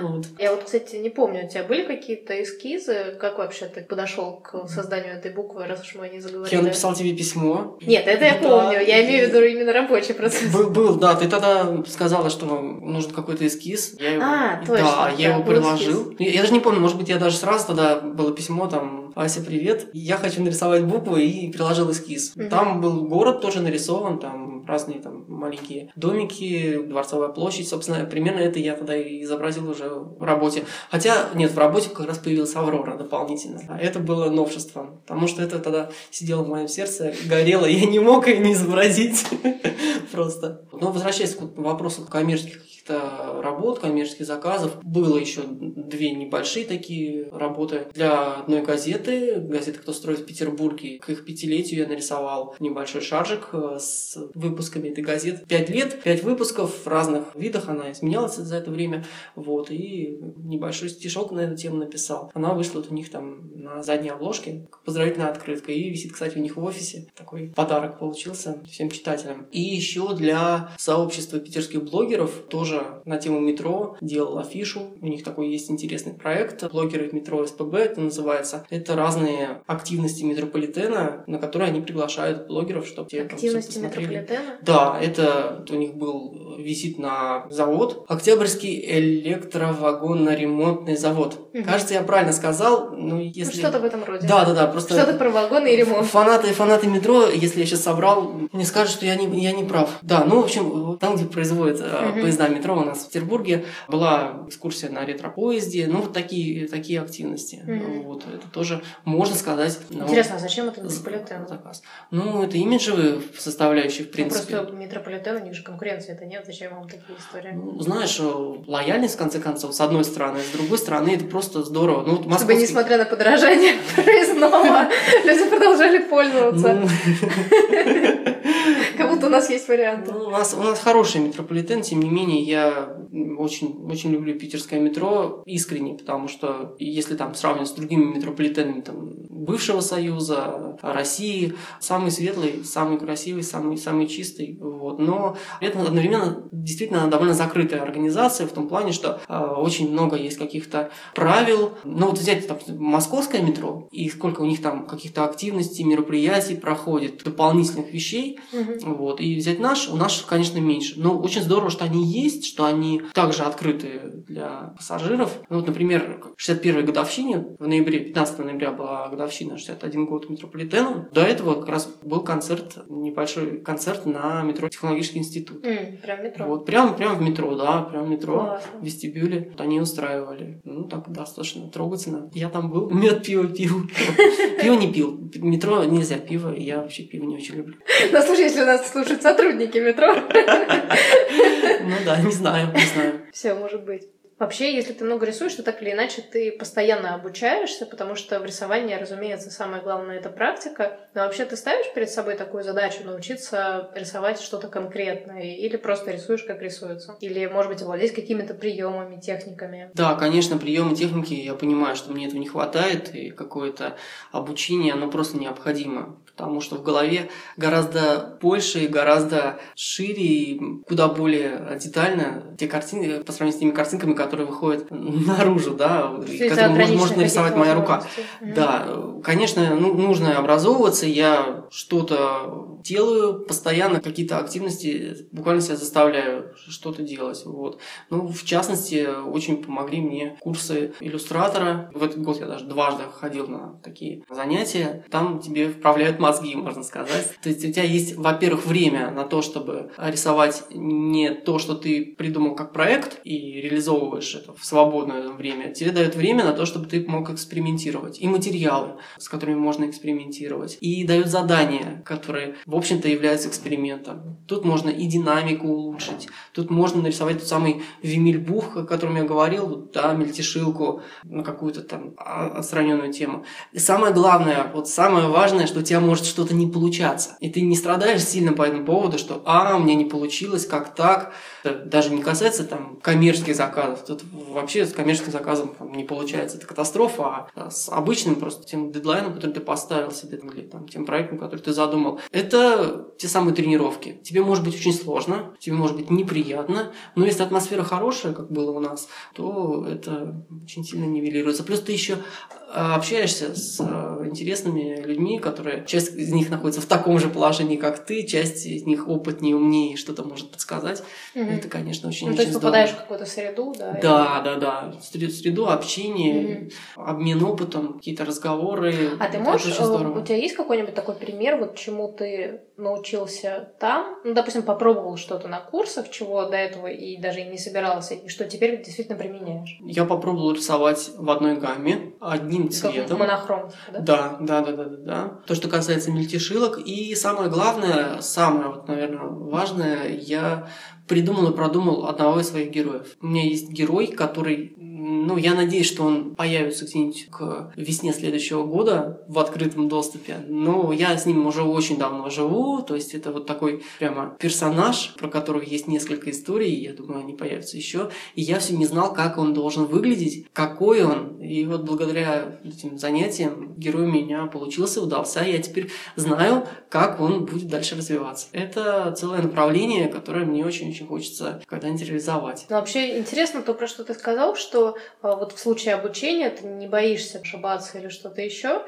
Вот. Я вот, кстати, не помню, у тебя были какие-то эскизы? Как вообще ты подошел к созданию этой буквы, раз уж мы не заговорили? Я написал тебе письмо. Нет, это я помню. Я имею в виду именно рабочий процесс. Был, был, да. Ты тогда сказала, что нужен какой-то эскиз. Я его, а, точно. Да, я его приложил. Я даже не помню, может быть, я даже сразу тогда было письмо там Ася, привет. Я хочу нарисовать буквы и приложил эскиз. Угу. Там был город тоже нарисован, там разные там маленькие домики, дворцовая площадь. Собственно, примерно это я тогда и изобразил уже в работе. Хотя, нет, в работе как раз появилась Аврора дополнительно. А это было новшеством, потому что это тогда сидело в моем сердце, горело, я не мог ее не изобразить просто. Но возвращаясь к вопросу коммерческих каких-то работ, коммерческих заказов. Было еще две небольшие такие работы для одной газеты. Газета «Кто строит в Петербурге». К их пятилетию я нарисовал небольшой шаржик э, с выпусками этой газеты. Пять лет, пять выпусков в разных видах. Она изменялась за это время. Вот. И небольшой стишок на эту тему написал. Она вышла вот у них там на задней обложке. Поздравительная открытка. И висит, кстати, у них в офисе. Такой подарок получился всем читателям. И еще для сообщества питерских блогеров тоже тоже на тему метро делал афишу. У них такой есть интересный проект. Блогеры метро СПБ это называется. Это разные активности метрополитена, на которые они приглашают блогеров, чтобы те Активности там метрополитена? Да, это у них был висит на завод. Октябрьский электровагонно-ремонтный завод. Угу. Кажется, я правильно сказал. Ну, если... Ну, что-то в этом роде. Да, да, да. Просто что-то про вагоны и ремонт. Фанаты, фанаты метро, если я сейчас собрал, мне скажут, что я не, я не прав. Да, ну, в общем, там, где производят угу. поезда метро, метро у нас в Петербурге была экскурсия на ретро-поезде, ну, вот такие, такие активности. Mm-hmm. Вот, это тоже можно сказать. Ну, Интересно, а зачем это метрополитен? Заказ. Ну, это имиджевые составляющие, в ну, принципе. Ну, просто метрополитен, у них же конкуренции это нет, зачем вам такие истории? Ну, знаешь, лояльность, в конце концов, с одной стороны, с другой стороны, это просто здорово. Ну, вот московский... Чтобы, несмотря на подорожание проездного, люди продолжали пользоваться. Ну. У нас есть варианты. У нас, у нас хороший метрополитен, тем не менее, я очень, очень люблю питерское метро искренне, потому что если там сравнивать с другими метрополитенами там, бывшего Союза, России, самый светлый, самый красивый, самый, самый чистый. Вот. Но этом одновременно действительно довольно закрытая организация в том плане, что э, очень много есть каких-то правил. Ну вот взять там, московское метро, и сколько у них там каких-то активностей, мероприятий проходит, дополнительных вещей. Угу. Вот. И взять наш, у нас, конечно, меньше. Но очень здорово, что они есть, что они также открыты для пассажиров. Ну, вот, например, 61-й годовщине, в ноябре, 15 ноября была годовщина, 61 год метрополитена. До этого как раз был концерт, небольшой концерт на метро Технологический институт. Mm, прям метро? Вот, прям, прям в метро, да, прям в метро, Классно. в вестибюле. Вот они устраивали. Ну, так достаточно трогательно. Я там был, мед, пиво пил. Пиво не пил. Метро нельзя пиво, я вообще пиво не очень люблю. Ну, слушай, если у нас слушают сотрудники метро. Ну да, не знаю, не знаю. Все, может быть. Вообще, если ты много рисуешь, то так или иначе ты постоянно обучаешься, потому что в рисовании, разумеется, самое главное — это практика. Но вообще ты ставишь перед собой такую задачу научиться рисовать что-то конкретное? Или просто рисуешь, как рисуется? Или, может быть, овладеть какими-то приемами, техниками? Да, конечно, приемы, техники, я понимаю, что мне этого не хватает, и какое-то обучение, оно просто необходимо потому что в голове гораздо больше и гораздо шире и куда более детально те картины по сравнению с теми картинками, которые выходят наружу, да, которые может, может нарисовать моя рука. Да, конечно, ну, нужно образовываться, я что-то делаю постоянно, какие-то активности буквально себя заставляю что-то делать. Вот. Ну, в частности, очень помогли мне курсы иллюстратора. В этот год я даже дважды ходил на такие занятия. Там тебе вправляют мозги, можно сказать. То есть у тебя есть, во-первых, время на то, чтобы рисовать не то, что ты придумал как проект и реализовываешь это в свободное время. Тебе дают время на то, чтобы ты мог экспериментировать. И материалы, с которыми можно экспериментировать. И дают задания, которые в общем-то, является экспериментом. Тут можно и динамику улучшить, тут можно нарисовать тот самый вимильбух, о котором я говорил, да, мельтешилку на какую-то там отстраненную тему. И самое главное, вот самое важное, что у тебя может что-то не получаться. И ты не страдаешь сильно по этому поводу, что «а, мне не получилось, как так?» Это даже не касается там коммерческих заказов. Тут вообще с коммерческим заказом там, не получается. Это катастрофа, а с обычным просто тем дедлайном, который ты поставил себе, или там, тем проектом, который ты задумал, это те самые тренировки. Тебе может быть очень сложно, тебе может быть неприятно, но если атмосфера хорошая, как было у нас, то это очень сильно нивелируется. Плюс ты еще а, общаешься с а, интересными людьми, которые часть из них находится в таком же положении, как ты, часть из них опытнее, умнее, что-то может подсказать. Угу. Это, конечно, очень, ну, очень то есть попадаешь в какую-то среду, да? Да, и... да, да. Среду общения, угу. обмен опытом, какие-то разговоры. А ты можешь, э, у тебя есть какой-нибудь такой пример, вот чему ты научился там? Ну, допустим, попробовал что-то на курсах, чего до этого и даже и не собирался, и что теперь действительно применяешь? Я попробовал рисовать в одной гамме, одним одним цветом. Монохром, да? Да, да, да, да, да, да. То, что касается мельтешилок. И самое главное, самое, вот, наверное, важное, я придумал и продумал одного из своих героев. У меня есть герой, который ну, я надеюсь, что он появится где-нибудь к весне следующего года в открытом доступе. Но я с ним уже очень давно живу, то есть это вот такой прямо персонаж, про которого есть несколько историй, я думаю, они появятся еще. И я все не знал, как он должен выглядеть, какой он. И вот благодаря этим занятиям герой у меня получился, удался. Я теперь знаю, как он будет дальше развиваться. Это целое направление, которое мне очень-очень хочется когда-нибудь реализовать. Но вообще интересно то, про что ты сказал, что вот в случае обучения ты не боишься ошибаться или что-то еще,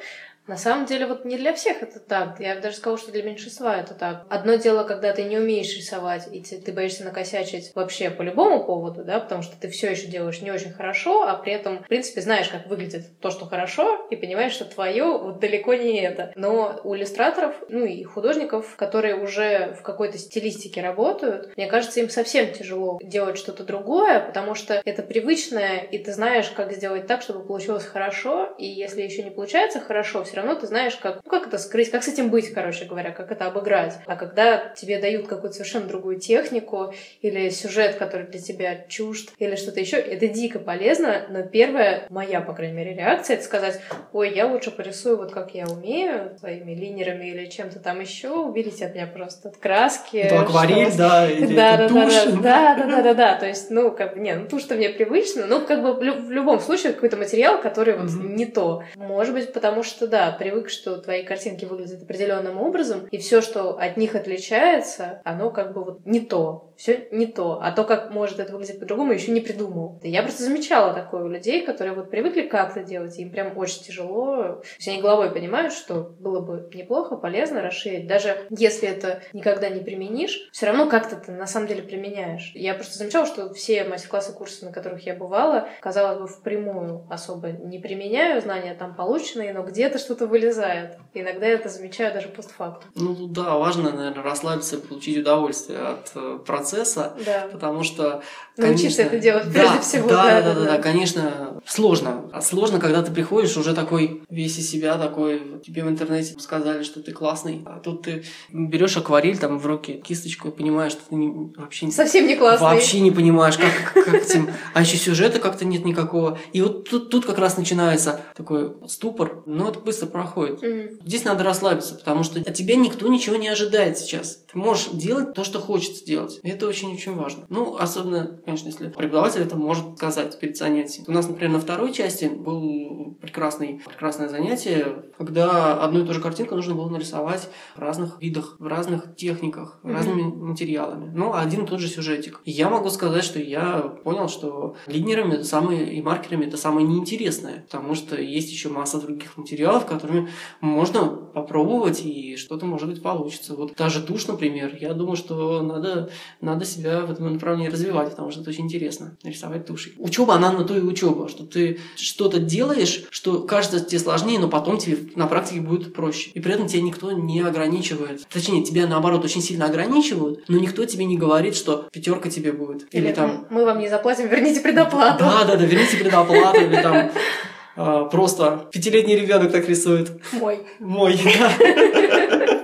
на самом деле, вот не для всех это так. Я бы даже сказала, что для меньшинства это так. Одно дело, когда ты не умеешь рисовать, и ты, ты боишься накосячить вообще по любому поводу, да, потому что ты все еще делаешь не очень хорошо, а при этом, в принципе, знаешь, как выглядит то, что хорошо, и понимаешь, что твое вот далеко не это. Но у иллюстраторов, ну и художников, которые уже в какой-то стилистике работают, мне кажется, им совсем тяжело делать что-то другое, потому что это привычное, и ты знаешь, как сделать так, чтобы получилось хорошо, и если еще не получается хорошо, все все равно ты знаешь, как, ну, как это скрыть, как с этим быть, короче говоря, как это обыграть. А когда тебе дают какую-то совершенно другую технику или сюжет, который для тебя чужд, или что-то еще, это дико полезно, но первая моя, по крайней мере, реакция это сказать, ой, я лучше порисую вот как я умею, своими линерами или чем-то там еще, уберите от меня просто от краски. Это акварель, что... да, или да, да, тушь. да, да, да, да, да, да, то есть, ну, как бы, не, ну, тушь-то мне привычно, но как бы в, лю- в любом случае какой-то материал, который вот не то. Может быть, потому что, да, привык, что твои картинки выглядят определенным образом, и все, что от них отличается, оно как бы вот не то. Все не то. А то, как может это выглядеть по-другому, еще не придумал. Я просто замечала такое у людей, которые вот привыкли как-то делать, и им прям очень тяжело. То они головой понимают, что было бы неплохо, полезно расширить. Даже если это никогда не применишь, все равно как-то ты на самом деле применяешь. Я просто замечала, что все мастер-классы, курсы, на которых я бывала, казалось бы, впрямую особо не применяю, знания там полученные, но где-то что-то вылезает. Иногда я это замечаю даже постфактум. Ну да, важно, наверное, расслабиться и получить удовольствие от э, процесса, Да. потому что Научиться конечно, это делать да, прежде всего. Да, да, да, да, да, да, конечно, сложно. А сложно, когда ты приходишь уже такой весь из себя такой, тебе в интернете сказали, что ты классный, а тут ты берешь акварель там в руки, кисточку и понимаешь, что ты не- вообще не Совсем не классный. Вообще не понимаешь, как, как этим... А еще сюжета как-то нет никакого. И вот тут, тут как раз начинается такой ступор, но это быстро проходит. Здесь надо расслабиться, потому что от тебя никто ничего не ожидает сейчас. Ты можешь делать то, что хочется делать. И это очень-очень важно. Ну, особенно, конечно, если преподаватель это может сказать перед занятием. У нас, например, на второй части был прекрасный, прекрасное занятие, когда одну и ту же картинку нужно было нарисовать в разных видах, в разных техниках, Мгм. разными материалами. Но один и тот же сюжетик. И я могу сказать, что я понял, что линерами это самое, и маркерами это самое неинтересное, потому что есть еще масса других материалов, которыми можно попробовать, и что-то, может быть, получится. Вот та же тушь, например, я думаю, что надо, надо себя в этом направлении развивать, потому что это очень интересно, рисовать тушей. Учеба, она на то и учеба, что ты что-то делаешь, что кажется тебе сложнее, но потом тебе на практике будет проще. И при этом тебя никто не ограничивает. Точнее, тебя, наоборот, очень сильно ограничивают, но никто тебе не говорит, что пятерка тебе будет. Или, Или там... мы вам не заплатим, верните предоплату. Да, да, да, верните предоплату, или там просто пятилетний ребенок так рисует. Мой. Мой.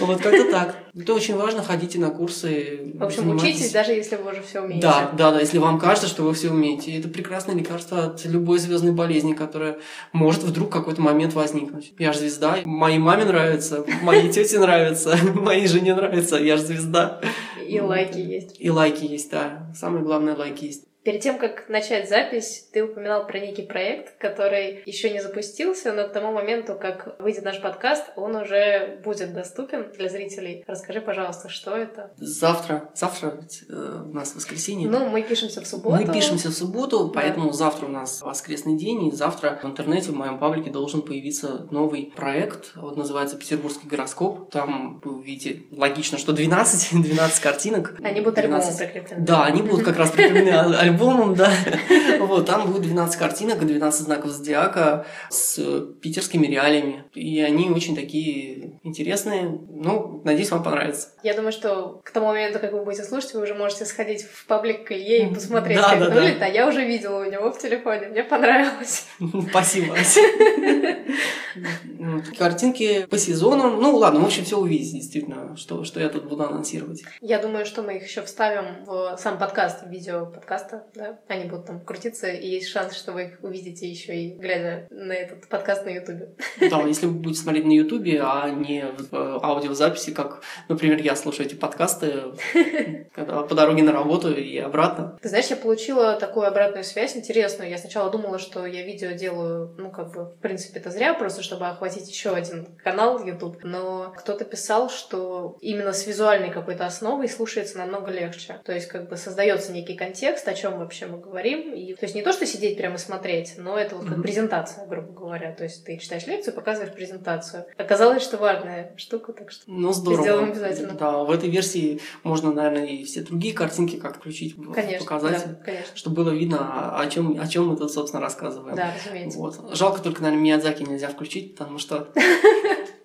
Вот как-то так. Это очень важно, ходите на курсы. В общем, учитесь, даже если вы уже все умеете. Да, да, да, если вам кажется, что вы все умеете. Это прекрасное лекарство от любой звездной болезни, которая может вдруг в какой-то момент возникнуть. Я же звезда, моей маме нравится, моей тете нравится, моей жене нравится, я же звезда. И лайки есть. И лайки есть, да. Самое главное, лайки есть. Перед тем, как начать запись, ты упоминал про некий проект, который еще не запустился, но к тому моменту, как выйдет наш подкаст, он уже будет доступен для зрителей. Расскажи, пожалуйста, что это? Завтра, завтра э, у нас воскресенье. Ну, мы пишемся в субботу. Мы пишемся в субботу, Да. поэтому завтра у нас воскресный день, и завтра в интернете в моем паблике должен появиться новый проект, вот называется «Петербургский гороскоп». Там вы увидите, логично, что 12, 12 картинок. Они будут альбомом 12. прикреплены. Да, они будут как раз прикреплены аль- альбомом, да. Вот, там будет 12 картинок и 12 знаков зодиака с питерскими реалиями. И они очень такие интересные. Ну, надеюсь, вам понравится. Я думаю, что к тому моменту, как вы будете слушать, вы уже можете сходить в паблик к Илье и посмотреть, Да, как да, да. А я уже видела у него в телефоне. Мне понравилось. Спасибо. Картинки по сезонам. Ну, ладно, в общем, все увидите, действительно, что, что я тут буду анонсировать. Я думаю, что мы их еще вставим в сам подкаст, видео подкаста, да? Они будут там крутиться, и есть шанс, что вы их увидите еще и глядя на этот подкаст на Ютубе. Да, если вы будете смотреть на Ютубе, а не в э, аудиозаписи, как, например, я слушаю эти подкасты, когда по дороге на работу и обратно. Ты знаешь, я получила такую обратную связь интересную. Я сначала думала, что я видео делаю, ну, как бы, в принципе, это зря, просто чтобы охватить еще один канал YouTube. Но кто-то писал, что именно с визуальной какой-то основой слушается намного легче. То есть, как бы, создается некий контекст, о чем вообще мы говорим. И, то есть, не то, что сидеть прямо и смотреть, но это вот как презентация, грубо говоря. То есть, ты читаешь лекцию, показываешь презентацию. Оказалось, что важная штука, так что Ну, здорово. Сделаем обязательно. Да, в этой версии можно, наверное, и все другие картинки как включить, Конечно, показать, да, конечно. чтобы было видно, о чем, о чем мы тут, собственно, рассказываем. Да, разумеется. Вот. Жалко только, наверное, Миядзаки нельзя включить, потому что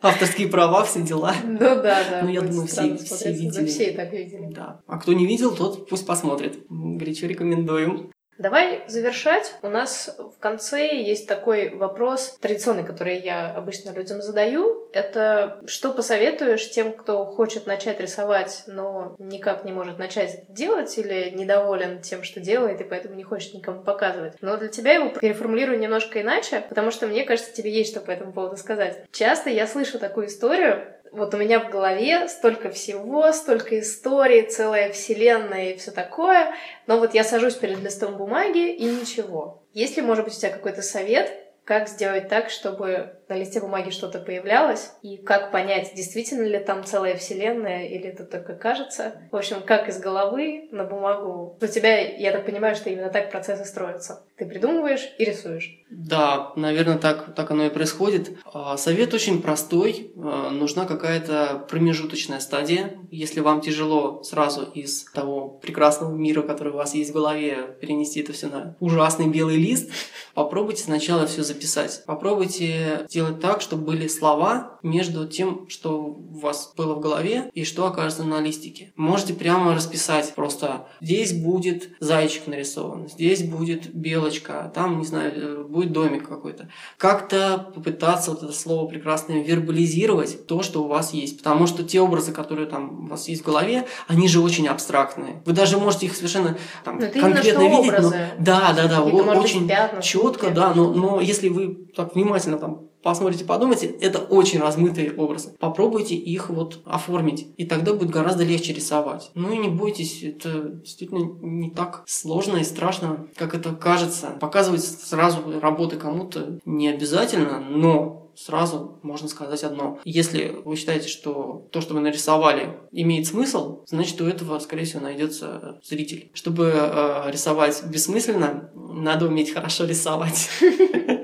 авторские права, все дела. Ну да, да. Ну, я думаю, все- все. Да, видели. все и так видели. Да. А кто не видел, тот пусть посмотрит. Горячо рекомендуем. Давай завершать. У нас в конце есть такой вопрос традиционный, который я обычно людям задаю. Это что посоветуешь тем, кто хочет начать рисовать, но никак не может начать делать или недоволен тем, что делает, и поэтому не хочет никому показывать. Но для тебя его переформулирую немножко иначе, потому что мне кажется, тебе есть что по этому поводу сказать. Часто я слышу такую историю, вот у меня в голове столько всего, столько историй, целая вселенная и все такое, но вот я сажусь перед листом бумаги и ничего. Есть ли, может быть, у тебя какой-то совет, как сделать так, чтобы на листе бумаги что-то появлялось, и как понять, действительно ли там целая вселенная, или это только кажется. В общем, как из головы на бумагу. У тебя, я так понимаю, что именно так процессы строятся. Ты придумываешь и рисуешь. Да, наверное, так, так оно и происходит. А, совет очень простой. А, нужна какая-то промежуточная стадия. Если вам тяжело сразу из того прекрасного мира, который у вас есть в голове, перенести это все на ужасный белый лист, попробуйте сначала все записать. Попробуйте сделать так, чтобы были слова между тем, что у вас было в голове и что окажется на листике. Можете прямо расписать просто здесь будет зайчик нарисован, здесь будет белочка, там, не знаю, э, будет домик какой-то. Как-то попытаться вот это слово прекрасное вербализировать то, что у вас есть. Потому что те образы, которые там у вас есть в голове, они же очень абстрактные. Вы даже можете их совершенно там, конкретно видеть. Образы. Но, да, да, да, очень четко, да, но, но если вы так внимательно там посмотрите, подумайте, это очень размытые образы. Попробуйте их вот оформить, и тогда будет гораздо легче рисовать. Ну и не бойтесь, это действительно не так сложно и страшно, как это кажется. Показывать сразу работы кому-то не обязательно, но сразу можно сказать одно. Если вы считаете, что то, что вы нарисовали, имеет смысл, значит, у этого, скорее всего, найдется зритель. Чтобы э, рисовать бессмысленно, надо уметь хорошо рисовать.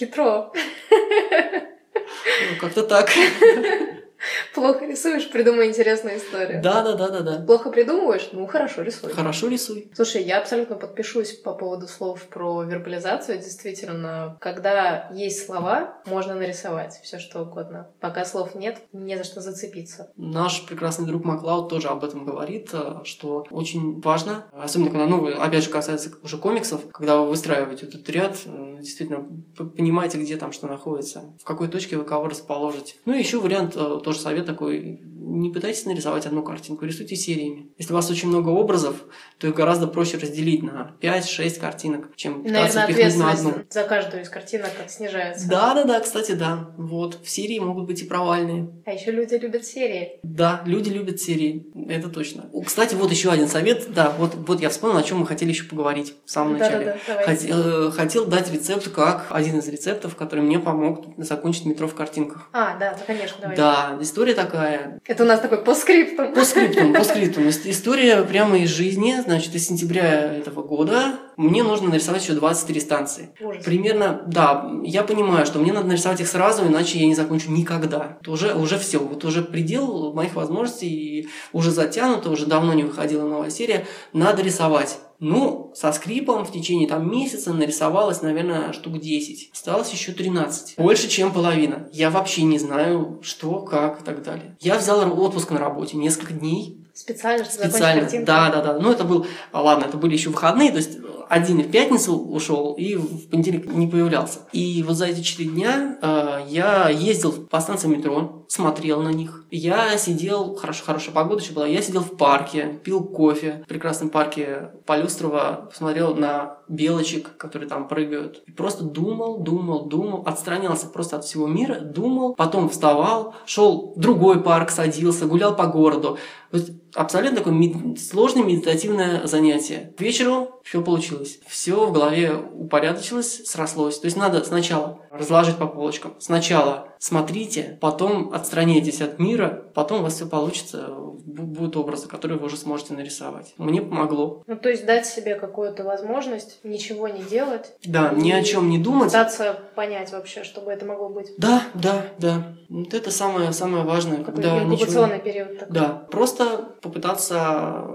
Хитро. Ну, как-то так. Плохо рисуешь, придумай интересную историю. Да, да, да, да, да. Плохо придумываешь, ну хорошо рисуй. Хорошо рисуй. Слушай, я абсолютно подпишусь по поводу слов про вербализацию. Действительно, когда есть слова, можно нарисовать все что угодно. Пока слов нет, не за что зацепиться. Наш прекрасный друг Маклауд тоже об этом говорит, э, что очень важно, особенно когда, ну, опять же, касается уже комиксов, когда вы выстраиваете этот ряд, э, действительно понимаете, где там что находится, в какой точке вы кого расположите. Ну и еще вариант э, тоже совет такой, не пытайтесь нарисовать одну картинку, рисуйте сериями. Если у вас очень много образов, то их гораздо проще разделить на 5-6 картинок, чем пытаться Наверное, пихнуть на одну. за каждую из картинок как снижается. Да, да, да, кстати, да. Вот. В серии могут быть и провальные. А еще люди любят серии. Да, люди любят серии. Это точно. Кстати, вот еще один совет. Да, вот, вот я вспомнил, о чем мы хотели еще поговорить в самом да, начале. Да, да, хотел, э, хотел дать рецепт, как один из рецептов, который мне помог закончить метро в картинках. А, да, конечно, давай. Да, история такая. Это у нас такой постскриптум. Постскриптум, постскриптум. История прямо из жизни. Значит, из сентября этого года мне нужно нарисовать еще 23 станции. Ужас. Примерно, да, я понимаю, что мне надо нарисовать их сразу, иначе я не закончу никогда. Это уже, уже все, вот уже предел моих возможностей, уже затянуто, уже давно не выходила новая серия. Надо рисовать. Ну, со скрипом в течение там месяца нарисовалось, наверное, штук 10. Осталось еще 13. Больше, чем половина. Я вообще не знаю, что, как и так далее. Я взял отпуск на работе несколько дней. Специально, чтобы Специально, да, да, да. Ну, это был, ладно, это были еще выходные, то есть один в пятницу ушел и в понедельник не появлялся. И вот за эти четыре дня э, я ездил по станциям метро, смотрел на них. Я сидел, хорошо, хорошая погода еще была, я сидел в парке, пил кофе в прекрасном парке Полюстрова, посмотрел на белочек, которые там прыгают. И просто думал, думал, думал, отстранялся просто от всего мира, думал, потом вставал, шел в другой парк, садился, гулял по городу. Есть абсолютно такое мед... сложное медитативное занятие. К вечеру все получилось. Все в голове упорядочилось, срослось. То есть надо сначала разложить по полочкам. Сначала смотрите, потом отстраняйтесь от мира, потом у вас все получится, будут образы, которые вы уже сможете нарисовать. Мне помогло. Ну, то есть дать себе какую-то возможность ничего не делать. Да, ни о чем не думать. Пытаться понять вообще, чтобы это могло быть. Да, да, да. Вот это самое, самое важное. Какой когда инкубационный ничего... период такой. Да, просто попытаться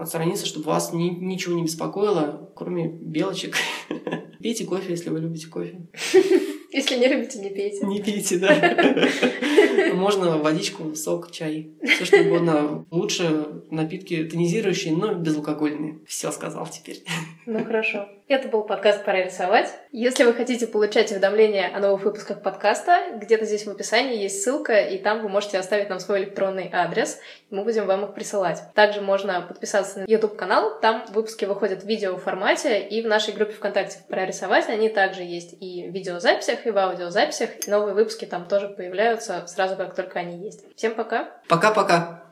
отстраниться, чтобы вас ни, ничего не беспокоило, кроме белочек. Пейте кофе, если вы любите кофе. Если не любите, не пейте. Не пейте, да. можно водичку, сок, чай. Все что угодно. Лучше напитки тонизирующие, но безалкогольные. Все сказал теперь. Ну хорошо. Это был подкаст «Пора рисовать». Если вы хотите получать уведомления о новых выпусках подкаста, где-то здесь в описании есть ссылка, и там вы можете оставить нам свой электронный адрес, и мы будем вам их присылать. Также можно подписаться на YouTube-канал, там выпуски выходят в видеоформате, и в нашей группе ВКонтакте «Пора рисовать» они также есть и в видеозаписях, и в аудиозаписях, новые выпуски там тоже появляются сразу, как только они есть. Всем пока! Пока-пока!